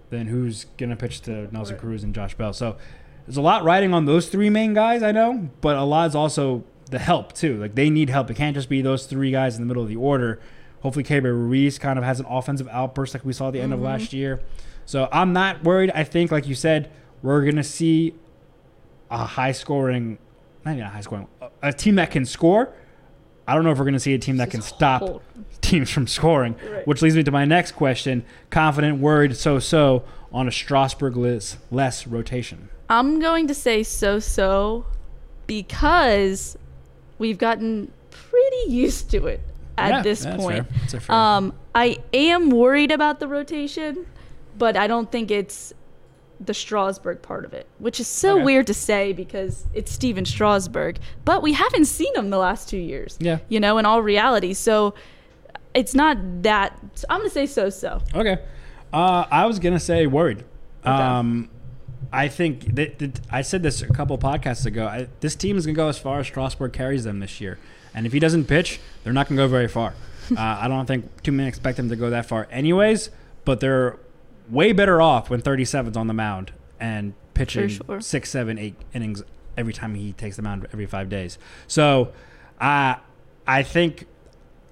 then who's going to pitch to Nelson Cruz and Josh Bell? So there's a lot riding on those three main guys, I know, but a lot is also the help, too. Like they need help. It can't just be those three guys in the middle of the order. Hopefully, Keibert Ruiz kind of has an offensive outburst like we saw at the end of mm-hmm. last year. So I'm not worried. I think, like you said, we're going to see a high scoring, not even a high scoring, a, a team that can score. I don't know if we're going to see a team that can stop teams from scoring, Right. which leads me to my next question. Confident, worried, so so on a Strasburg less, less rotation. I'm going to say so so because we've gotten pretty used to it at Yeah, this point. fair. Fair- Um, I am worried about the rotation, but I don't think it's the Strasburg part of it, which is so Okay. weird to say because it's Stephen Strasburg, but we haven't seen him the last two years. Yeah. You know, in all reality. So it's not that. I'm going to say so so. Okay. Uh, I was gonna say worried. Um, I think that, that I said this a couple podcasts ago. I, this team is gonna go as far as Strasburg carries them this year, and if he doesn't pitch, they're not gonna go very far. uh, I don't think too many expect him to go that far, anyways. But they're way better off when 37's on the mound and pitching sure. six, seven, eight innings every time he takes the mound every five days. So, I I think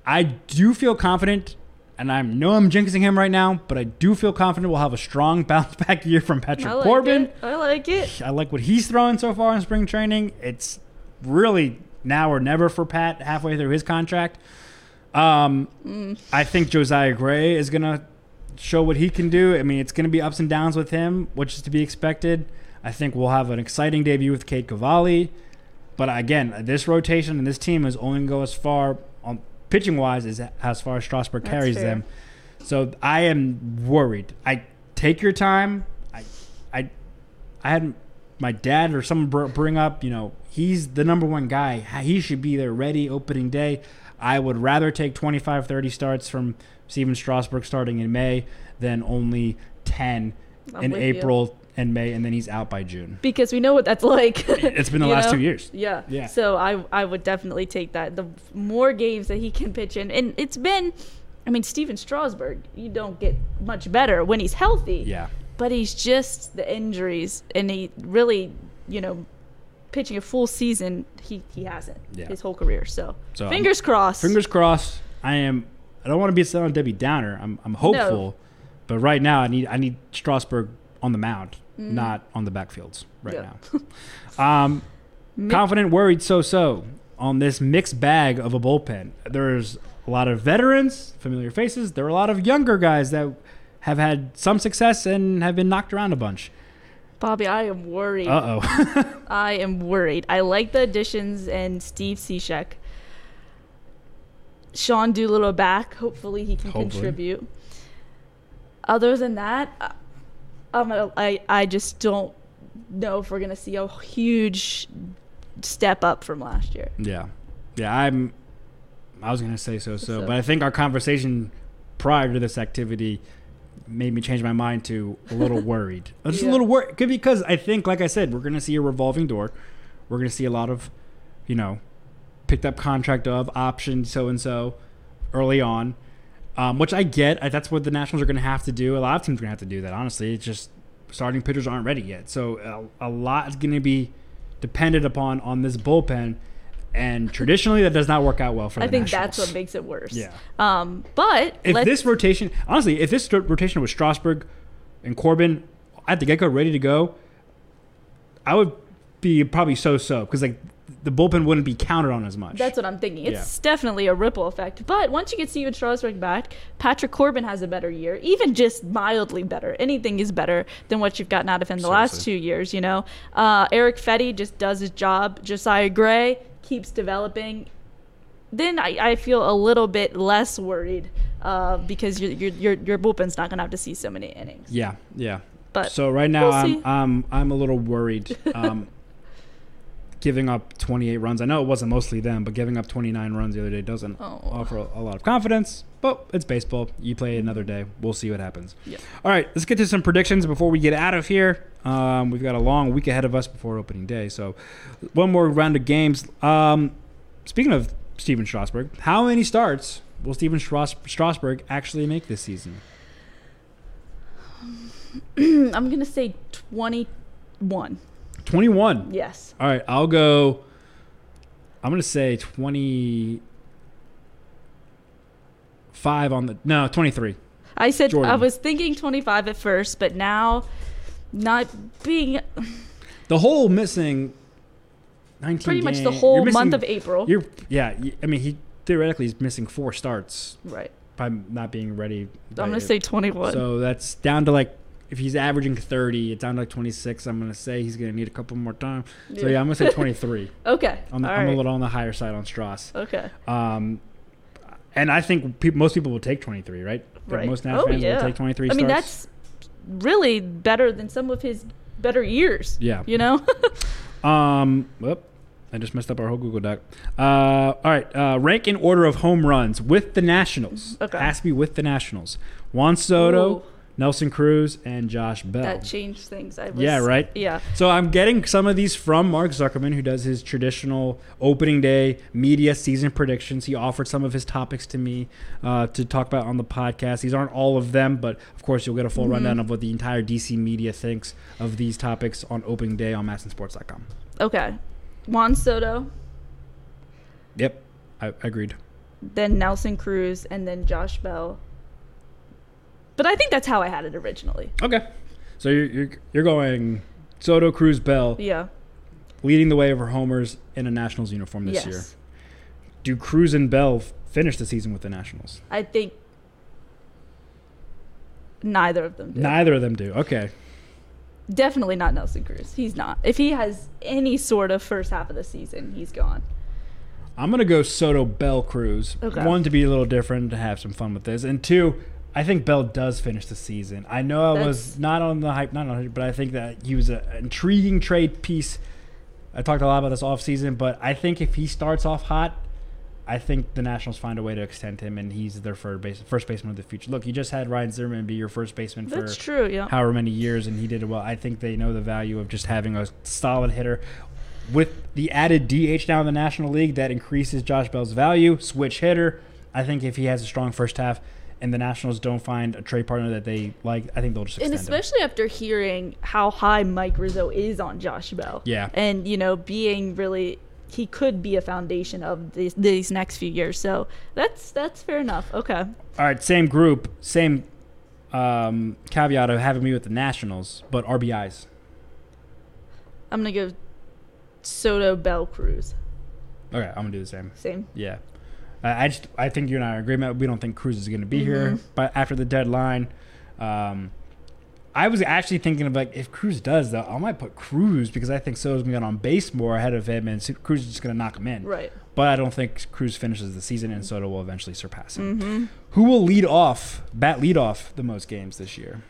I do feel confident, and I know I'm jinxing him right now, but I do feel confident we'll have a strong bounce back year from Patrick I like Corbin. it. I like it. I like what he's throwing so far in spring training. It's really now or never for Pat halfway through his contract. Um, Mm. I think Josiah Gray is going to show what he can do. I mean, it's going to be ups and downs with him, which is to be expected. I think we'll have an exciting debut with Cade Cavalli. But again, this rotation and this team is only going to go as far um, on pitching wise as as far as Strasburg That's carries fair. them. So I am worried. I take your time. I I I had my dad or someone br- bring up, you know, he's the number one guy. He should be there ready opening day. I would rather take 25, 30 starts from Stephen Strasburg starting in May then only 10 I'm in with you. April and May, and then he's out by June. because we know what that's like. It's been the last know? two years. Yeah. Yeah. So I I would definitely take that. The more games that he can pitch in, and it's been, I mean, Stephen Strasburg, you don't get much better when he's healthy. Yeah. But he's just the injuries, and he really, you know, pitching a full season, he he hasn't Yeah. his whole career. So, So I'm- fingers crossed. Fingers crossed. I am. I don't want to be a on Debbie Downer. I'm. I'm hopeful, but right now I need. I need Strasburg on the mound, not on the backfields right Mm. Yeah. now. um, confident, worried, so-so on this mixed bag of a bullpen. There's a lot of veterans, familiar faces. There are a lot of younger guys that have had some success and have been knocked around a bunch. Bobby, I am worried. Uh oh. I am worried. I like the additions and Steve Cishek. Sean Doolittle back. Hopefully he can Hopefully. contribute. Other than that, gonna, I I just don't know if we're gonna see a huge step up from last year. Yeah, yeah. I'm. I was gonna say so, so, but I think our conversation prior to this activity made me change my mind to a little worried. Uh, Just a little worried because I think, like I said, we're gonna see a revolving door. We're gonna see a lot of, you know, picked up contract of option so and so early on, um, which I get. I, that's what the Nationals are gonna have to do. A lot of teams are gonna have to do that. Honestly, it's just starting pitchers aren't ready yet, so a, a lot is gonna be dependent upon on this bullpen. And traditionally, that does not work out well for the I think Nationals. that's what makes it worse. Yeah. Um, but If this rotation, honestly, if this rotation was Strasburg and Corbin at the get go ready to go, I would be probably so so because like the bullpen wouldn't be counted on as much. That's what I'm thinking. It's definitely a ripple effect. But once you get Stephen Strasburg back, Patrick Corbin has a better year, even just mildly better. Anything is better than what you've gotten out of him the last two years, you know? Uh, Erick Fedde just does his job. Josiah Gray keeps developing. Then I, I feel a little bit less worried uh, because your, your, your, your bullpen's not going to have to see so many innings. yeah, yeah. But so right now we'll I'm. I'm I'm a little worried. Um, giving up 28 runs. I know it wasn't mostly them, but giving up 29 runs the other day doesn't Oh. offer a, a lot of confidence. But it's baseball. You play another day. We'll see what happens. Yeah. All right, let's get to some predictions before we get out of here. Um, we've got a long week ahead of us before opening day, so one more round of games. Um, speaking of Stephen Strasburg, how many starts will Stephen Stras- Strasburg actually make this season? I'm going to say 21. 21. Yes. All right, I'll go. I'm gonna say 25 on the no 23. I said I was thinking 25 at first, but now not being The whole missing 19. pretty much the whole missing- month of April. You're yeah. I mean, he theoretically is missing four starts right. by not being ready. I'm going to say 21. So that's down to like if he's averaging 30, it's down to like 26. I'm gonna say he's gonna need a couple more time. So Yeah. yeah, I'm gonna say 23. okay. I'm, I'm a little on the higher side on Strauss. Okay. Um, and I think peop most people will take 23, right? Right. Most Nats oh, fans yeah. will take 23 I mean, that's really better than some of his better years. Yeah. You know? Um, whoop, I just messed up our whole Google Doc. Uh, all right. Uh, rank in order of home runs with the Nationals. Okay. Has to be with the Nationals. Juan Soto, Ooh. Nelson Cruz, and Josh Bell. that changed things. I was, Yeah, right? Yeah. So I'm getting some of these from Mark Zuckerman, who does his traditional opening day media season predictions. He offered some of his topics to me uh, to talk about on the podcast. These aren't all of them, but of course you'll get a full Mm-hmm. rundown of what the entire DC media thinks of these topics on opening day on MASNsports.com. Okay. Juan Soto, Yep, I agreed. then Nelson Cruz, and then Josh Bell. But I think that's how I had it originally. Okay, so you're you're, you're going Soto, Cruz, Bell, Yeah. leading the way over homers in a Nationals uniform this yes. year. Do Cruz and Bell f- finish the season with the Nationals? I think neither of them do. Neither of them do. Okay. Definitely not Nelson Cruz. He's not. If he has any sort of first half of the season, he's gone. I'm gonna go Soto Bell Cruz. Okay. One to be a little different to have some fun with this, and two, I think Bell does finish the season. I know I was not on the hype, not on, it, but I think that he was an intriguing trade piece. I talked a lot about this off season, but I think if he starts off hot, I think the Nationals find a way to extend him, and he's their first base, first baseman of the future. Look, you just had Ryan Zimmerman be your first baseman for That's true. Yeah. however many years, and he did it well. I think they know the value of just having a solid hitter. With the added DH now in the National League, that increases Josh Bell's value. Switch hitter. I think if he has a strong first half and the Nationals don't find a trade partner that they like, I think they'll just and extend him. especially after hearing how high Mike Rizzo is on Josh Bell. Yeah. And you know, being really he could be a foundation of these, these next few years. So that's that's fair enough. Okay. All right, same group, same um, caveat of having me with the Nationals, but RBIs. I'm gonna go Soto Bell Cruz. Okay, I'm gonna do the same. Same. Yeah. I I just I think you and I are in agreement. We don't think Cruz is going to be here, Mm-hmm. but after the deadline, um, I was actually thinking of like if Cruz does though, I might put Cruz because I think Soto's going to get on base more ahead of him, and Cruz is just going to knock him in. Right. But I don't think Cruz finishes the season, and Soto will eventually surpass him. Mm-hmm. Who will lead off, bat lead off the most games this year?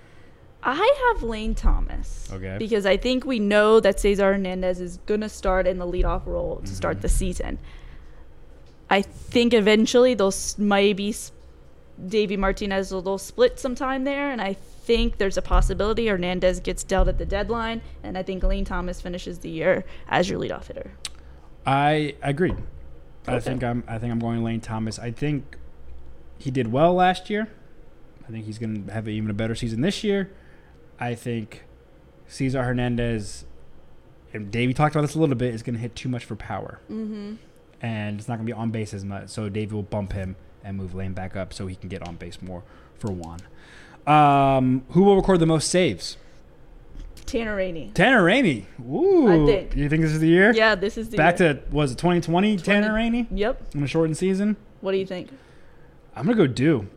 I have Lane Thomas. Okay. Because I think we know that Cesar Hernandez is gonna start in the leadoff role to Mm-hmm. start the season. I think eventually they'll maybe Davey Martinez will they'll split sometime there, and I think there's a possibility Hernandez gets dealt at the deadline, and I think Lane Thomas finishes the year as your leadoff hitter. I agreed. I think I'm. I think I'm going Lane Thomas. I think he did well last year. I think he's going to have even a better season this year. I think Cesar Hernandez and Davey talked about this a little bit is going to hit too much for power, mm-hmm. And it's not going to be on base as much. So Davey will bump him and move Lane back up so he can get on base more for Juan. Um, who will record the most saves? Tanner Rainey. Tanner Rainey. Ooh, think. you think this is the year? Yeah, this is the Back year. to was it 2020? Tanner Rainey Yep. in a shortened season. What do you think? I'm gonna go do.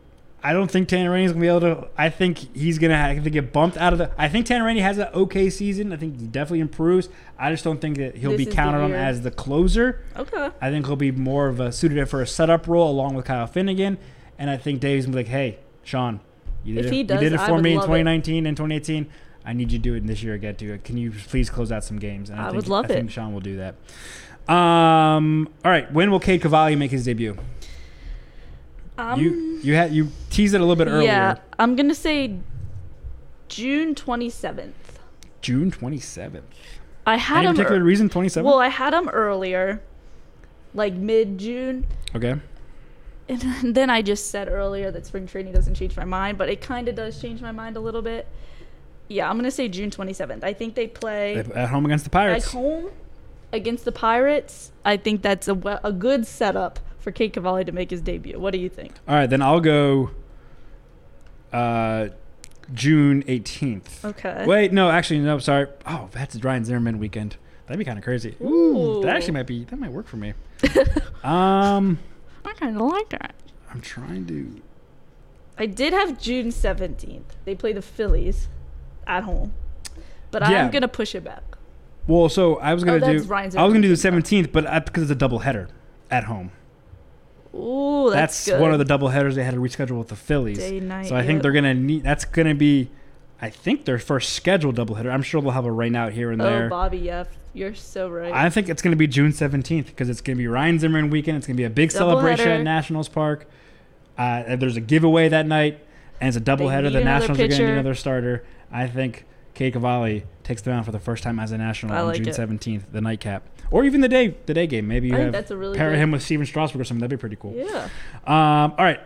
I don't think Tanner Rainey's gonna be able to. I think he's gonna have to get bumped out of the. I think Tanner Rainey has an okay season. I think he definitely improves. I just don't think that he'll This be counted on as the closer. Okay. I think he'll be more of a suited for a setup role along with Kyle Finnegan. And I think Dave's gonna be like, hey, Sean, you did, If it, he you did it for me in love it. 2019 and 2018. I need you to do it this year again too. Can you please close out some games? And I think, would love I think. Sean will do that. Um. All right. When will Cade Cavalli make his debut? Um, you you had you teased it a little bit earlier. Yeah, I'm gonna say June 27th. June 27th. I had Any him. particular ear- reason 27th? well, I had them earlier, like mid June, okay. and then I just said earlier that spring training doesn't change my mind, but it kind of does change my mind a little bit. Yeah, I'm gonna say June 27th. I think they play At home against the Pirates. at home against the Pirates. I think that's a a good setup for Cade Cavalli to make his debut. What do you think? All right, then I'll go uh, June 18th. Okay. Wait, no, actually, no, sorry. Oh, that's the Ryan Zimmerman weekend. That'd be kind of crazy. Ooh, that actually might be, that might work for me. um, I kind of like that. I'm trying to. I did have June 17th. They play the Phillies at home. But Yeah. I'm going to push it back. Well, so I was gonna do. Oh, that's Ryan I was gonna do the 17th, but I, because it's a double header at home. Ooh, that's, That's, one of the double headers they had to reschedule with the Phillies. Day, night, so I think they're gonna need. That's gonna be, I think their first scheduled doubleheader. I'm sure they'll have a rain out here and Oh, there. Bobby, yeah, you're so right. I think it's gonna be June 17th because it's gonna be Ryan Zimmerman weekend. It's gonna be a big celebration at Nationals Park. Uh, there's a giveaway that night, and it's a doubleheader. need The Nationals are gonna need another starter. I think Cade Cavalli takes them out for the first time as a national I on like June it. 17th, the nightcap, or even the day the day game. Maybe you I have that's a really pair good- him with Stephen Strasburg or something. That'd be pretty cool. yeah. Um, all right,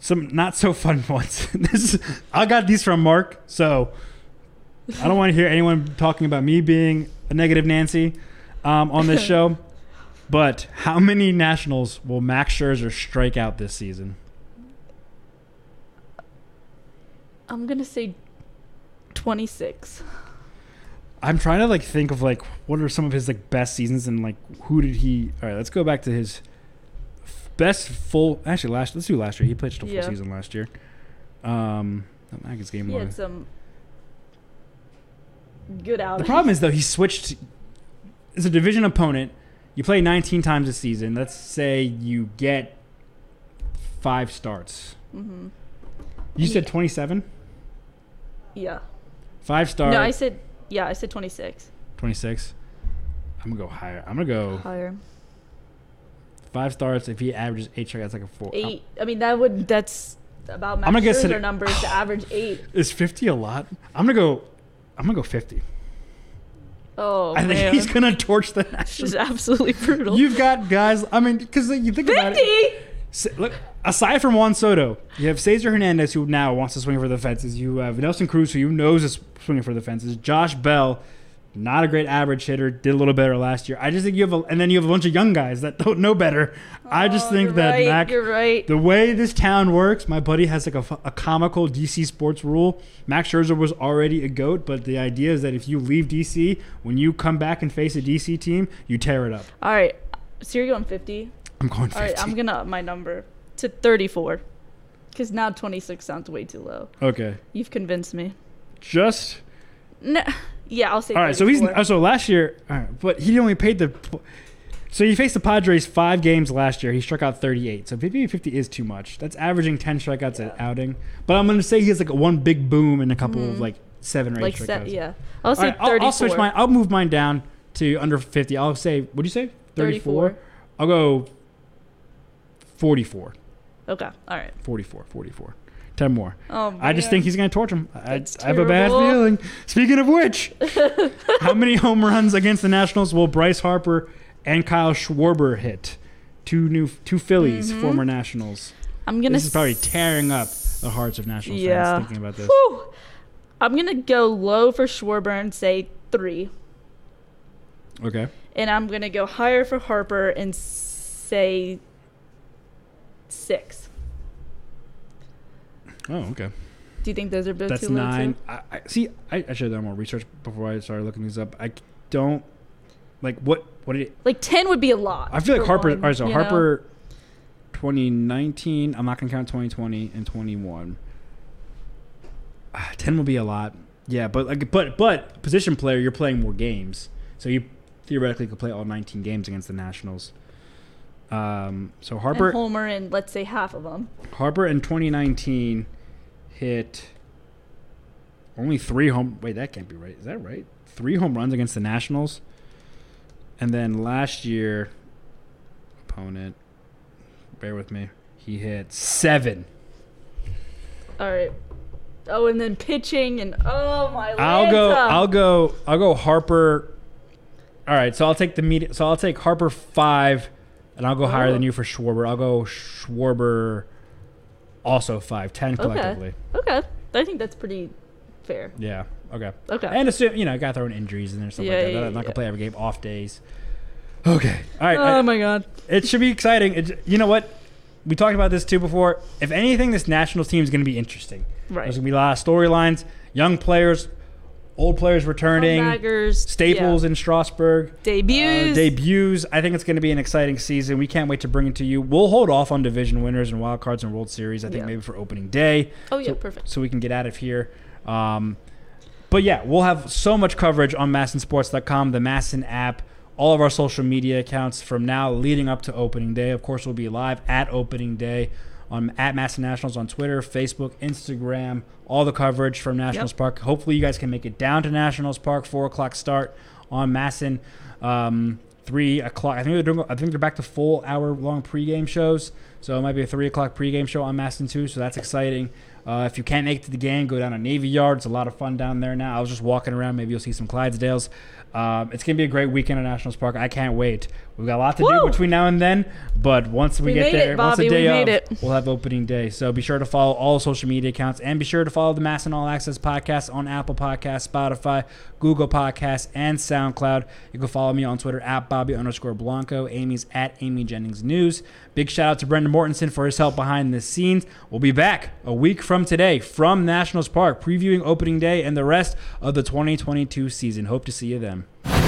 some not so fun ones. this is, I got these from Mark, so I don't want to hear anyone talking about me being a negative Nancy um, on this show. But how many Nationals will Max Scherzer strike out this season? I'm going to say 26. I'm trying to like think of like what are some of his like best seasons and like who did he? All right, let's go back to his f- best full. Actually, last let's do last year. He pitched a full Yeah. season last year. Um, I guess game He one. had some. good out. The problem is though he switched. It's a division opponent. You play 19 times a season. Let's say you get five starts. Mm-hmm. You said 27. yeah. Five stars. No, I said yeah. I said 26. 26. I'm gonna go higher. I'm gonna go Higher. five stars. If he averages eight strikeouts, like a four. Eight. I mean, that would that's about Max I'm gonna guess Scherzer it- numbers to average eight. Is 50 a lot? I'm gonna go. I'm gonna go 50. Oh I think man, he's gonna torch the this is absolutely brutal. You've got guys. I mean, because you think about it. Look, aside from Juan Soto, you have Cesar Hernandez, who now wants to swing for the fences. You have Nelson Cruz, who you knows is swinging for the fences. Josh Bell, not a great average hitter, did a little better last year. I just think you have, a, and then you have a bunch of young guys that don't know better. I just Oh, think that right, Mac, You're right. the way this town works, my buddy has like a, a comical DC sports rule. Max Scherzer was already a goat, but the idea is that if you leave DC, when you come back and face a DC team, you tear it up. All right. So you're going 50. I'm going 50. All right. I'm gonna up my number to 34. Because now 26 sounds way too low. okay, You've convinced me. just No, yeah, I'll say. All right, so he's 34. uh, so last year, all right, but he only paid the. So he faced the Padres five games last year. He struck out 38. So 50 50 is too much. That's averaging 10 strikeouts an outing. But I'm going to say he has like one big boom and a couple of like seven or eight like strikeouts. set, yeah. I'll say right, I'll, 34. I'll switch mine. I'll move mine down to under 50. I'll say, what do you say? 34? 34. I'll go 44. Okay. All right. 44. 44. 10 more. Oh, I just think he's going to torch him. I, I have a bad feeling. Speaking of which, how many home runs against the Nationals will Bryce Harper and Kyle Schwarber hit? Two new, two Phillies, Mm-hmm. former Nationals. I'm gonna. This is probably tearing up the hearts of Nationals Yeah. fans thinking about this. Whew. I'm gonna go low for Schwarber and say three, Okay. and I'm gonna go higher for Harper and say six. Oh, okay. Do you think those are both That's too low? nine. Too? I, I see. I, I should have done more research before I started looking these up. I don't like what what did it, Like ten would be a lot. I feel like Harper. one, all right, so you know? Harper, 2019. I'm not gonna count 2020 and 21. Ah, 10 will be a lot. Yeah, but like, but but position player, you're playing more games, so you theoretically could play all 19 games against the Nationals. Um, so And Harper, Homer and let's say half of them. Harper in 2019 hit only three home. Wait, that can't be right. Is that right? Three home runs against the Nationals, and then last year, opponent. Bear with me. He hit seven. All right. Oh, and then pitching and oh my. I'll go. I'll go. I'll go Harper. All right, so I'll take the media. So I'll take Harper five, and I'll go higher Oh. than you for Schwarber. I'll go Schwarber, also five, ten collectively. Okay. Okay. I think that's pretty fair. Yeah. Okay. Okay. And assume you know, got throwing injuries in there, stuff Yeah, like that. yeah, I'm not yeah. gonna play every game. Off days. Okay. All right. oh I- my god. it should be exciting. It, you know what? We talked about this too before. If anything, this national team is gonna be interesting. Right. There's gonna be a lot of storylines, young players, old players returning, staples yeah. in Strasburg, debuts. Uh, debuts. I think it's going to be an exciting season. We can't wait to bring it to you. We'll hold off on division winners and wild cards and World Series. I think Yeah. maybe for opening day. Oh, yeah, so, perfect. So we can get out of here. Um, but yeah, we'll have so much coverage on MASNsports.com, the MASN app, all of our social media accounts from now leading up to opening day. Of course, we'll be live at opening day on at MASN Nationals on Twitter, Facebook, Instagram, all the coverage from Nationals Yep. Park. Hopefully, you guys can make it down to Nationals Park. Four o'clock start on MASN. Um, three o'clock. I think they're doing. I think they're back to full hour long pregame shows. So it might be a three o'clock pregame show on MASN too. So that's exciting. Uh, if you can't make it to the game, go down to Navy Yard. It's a lot of fun down there now. I was just walking around. Maybe you'll see some Clydesdales. Um, it's gonna be a great weekend at Nationals Park. I can't wait. We've got a lot to Woo! do between now and then, but once we, We get made it, there, once the. We day made of, we'll have opening day. So be sure to follow all social media accounts and be sure to follow the MASN All Access podcast on Apple Podcasts, Spotify, Google Podcasts, and SoundCloud. You can follow me on Twitter at Bobby underscore Blanco. Amy's at Amy Jennings News. Big shout out to Brendan Mortensen for his help behind the scenes. We'll be back a week from today from Nationals Park, previewing opening day and the rest of the 2022 season. Hope to see you then time.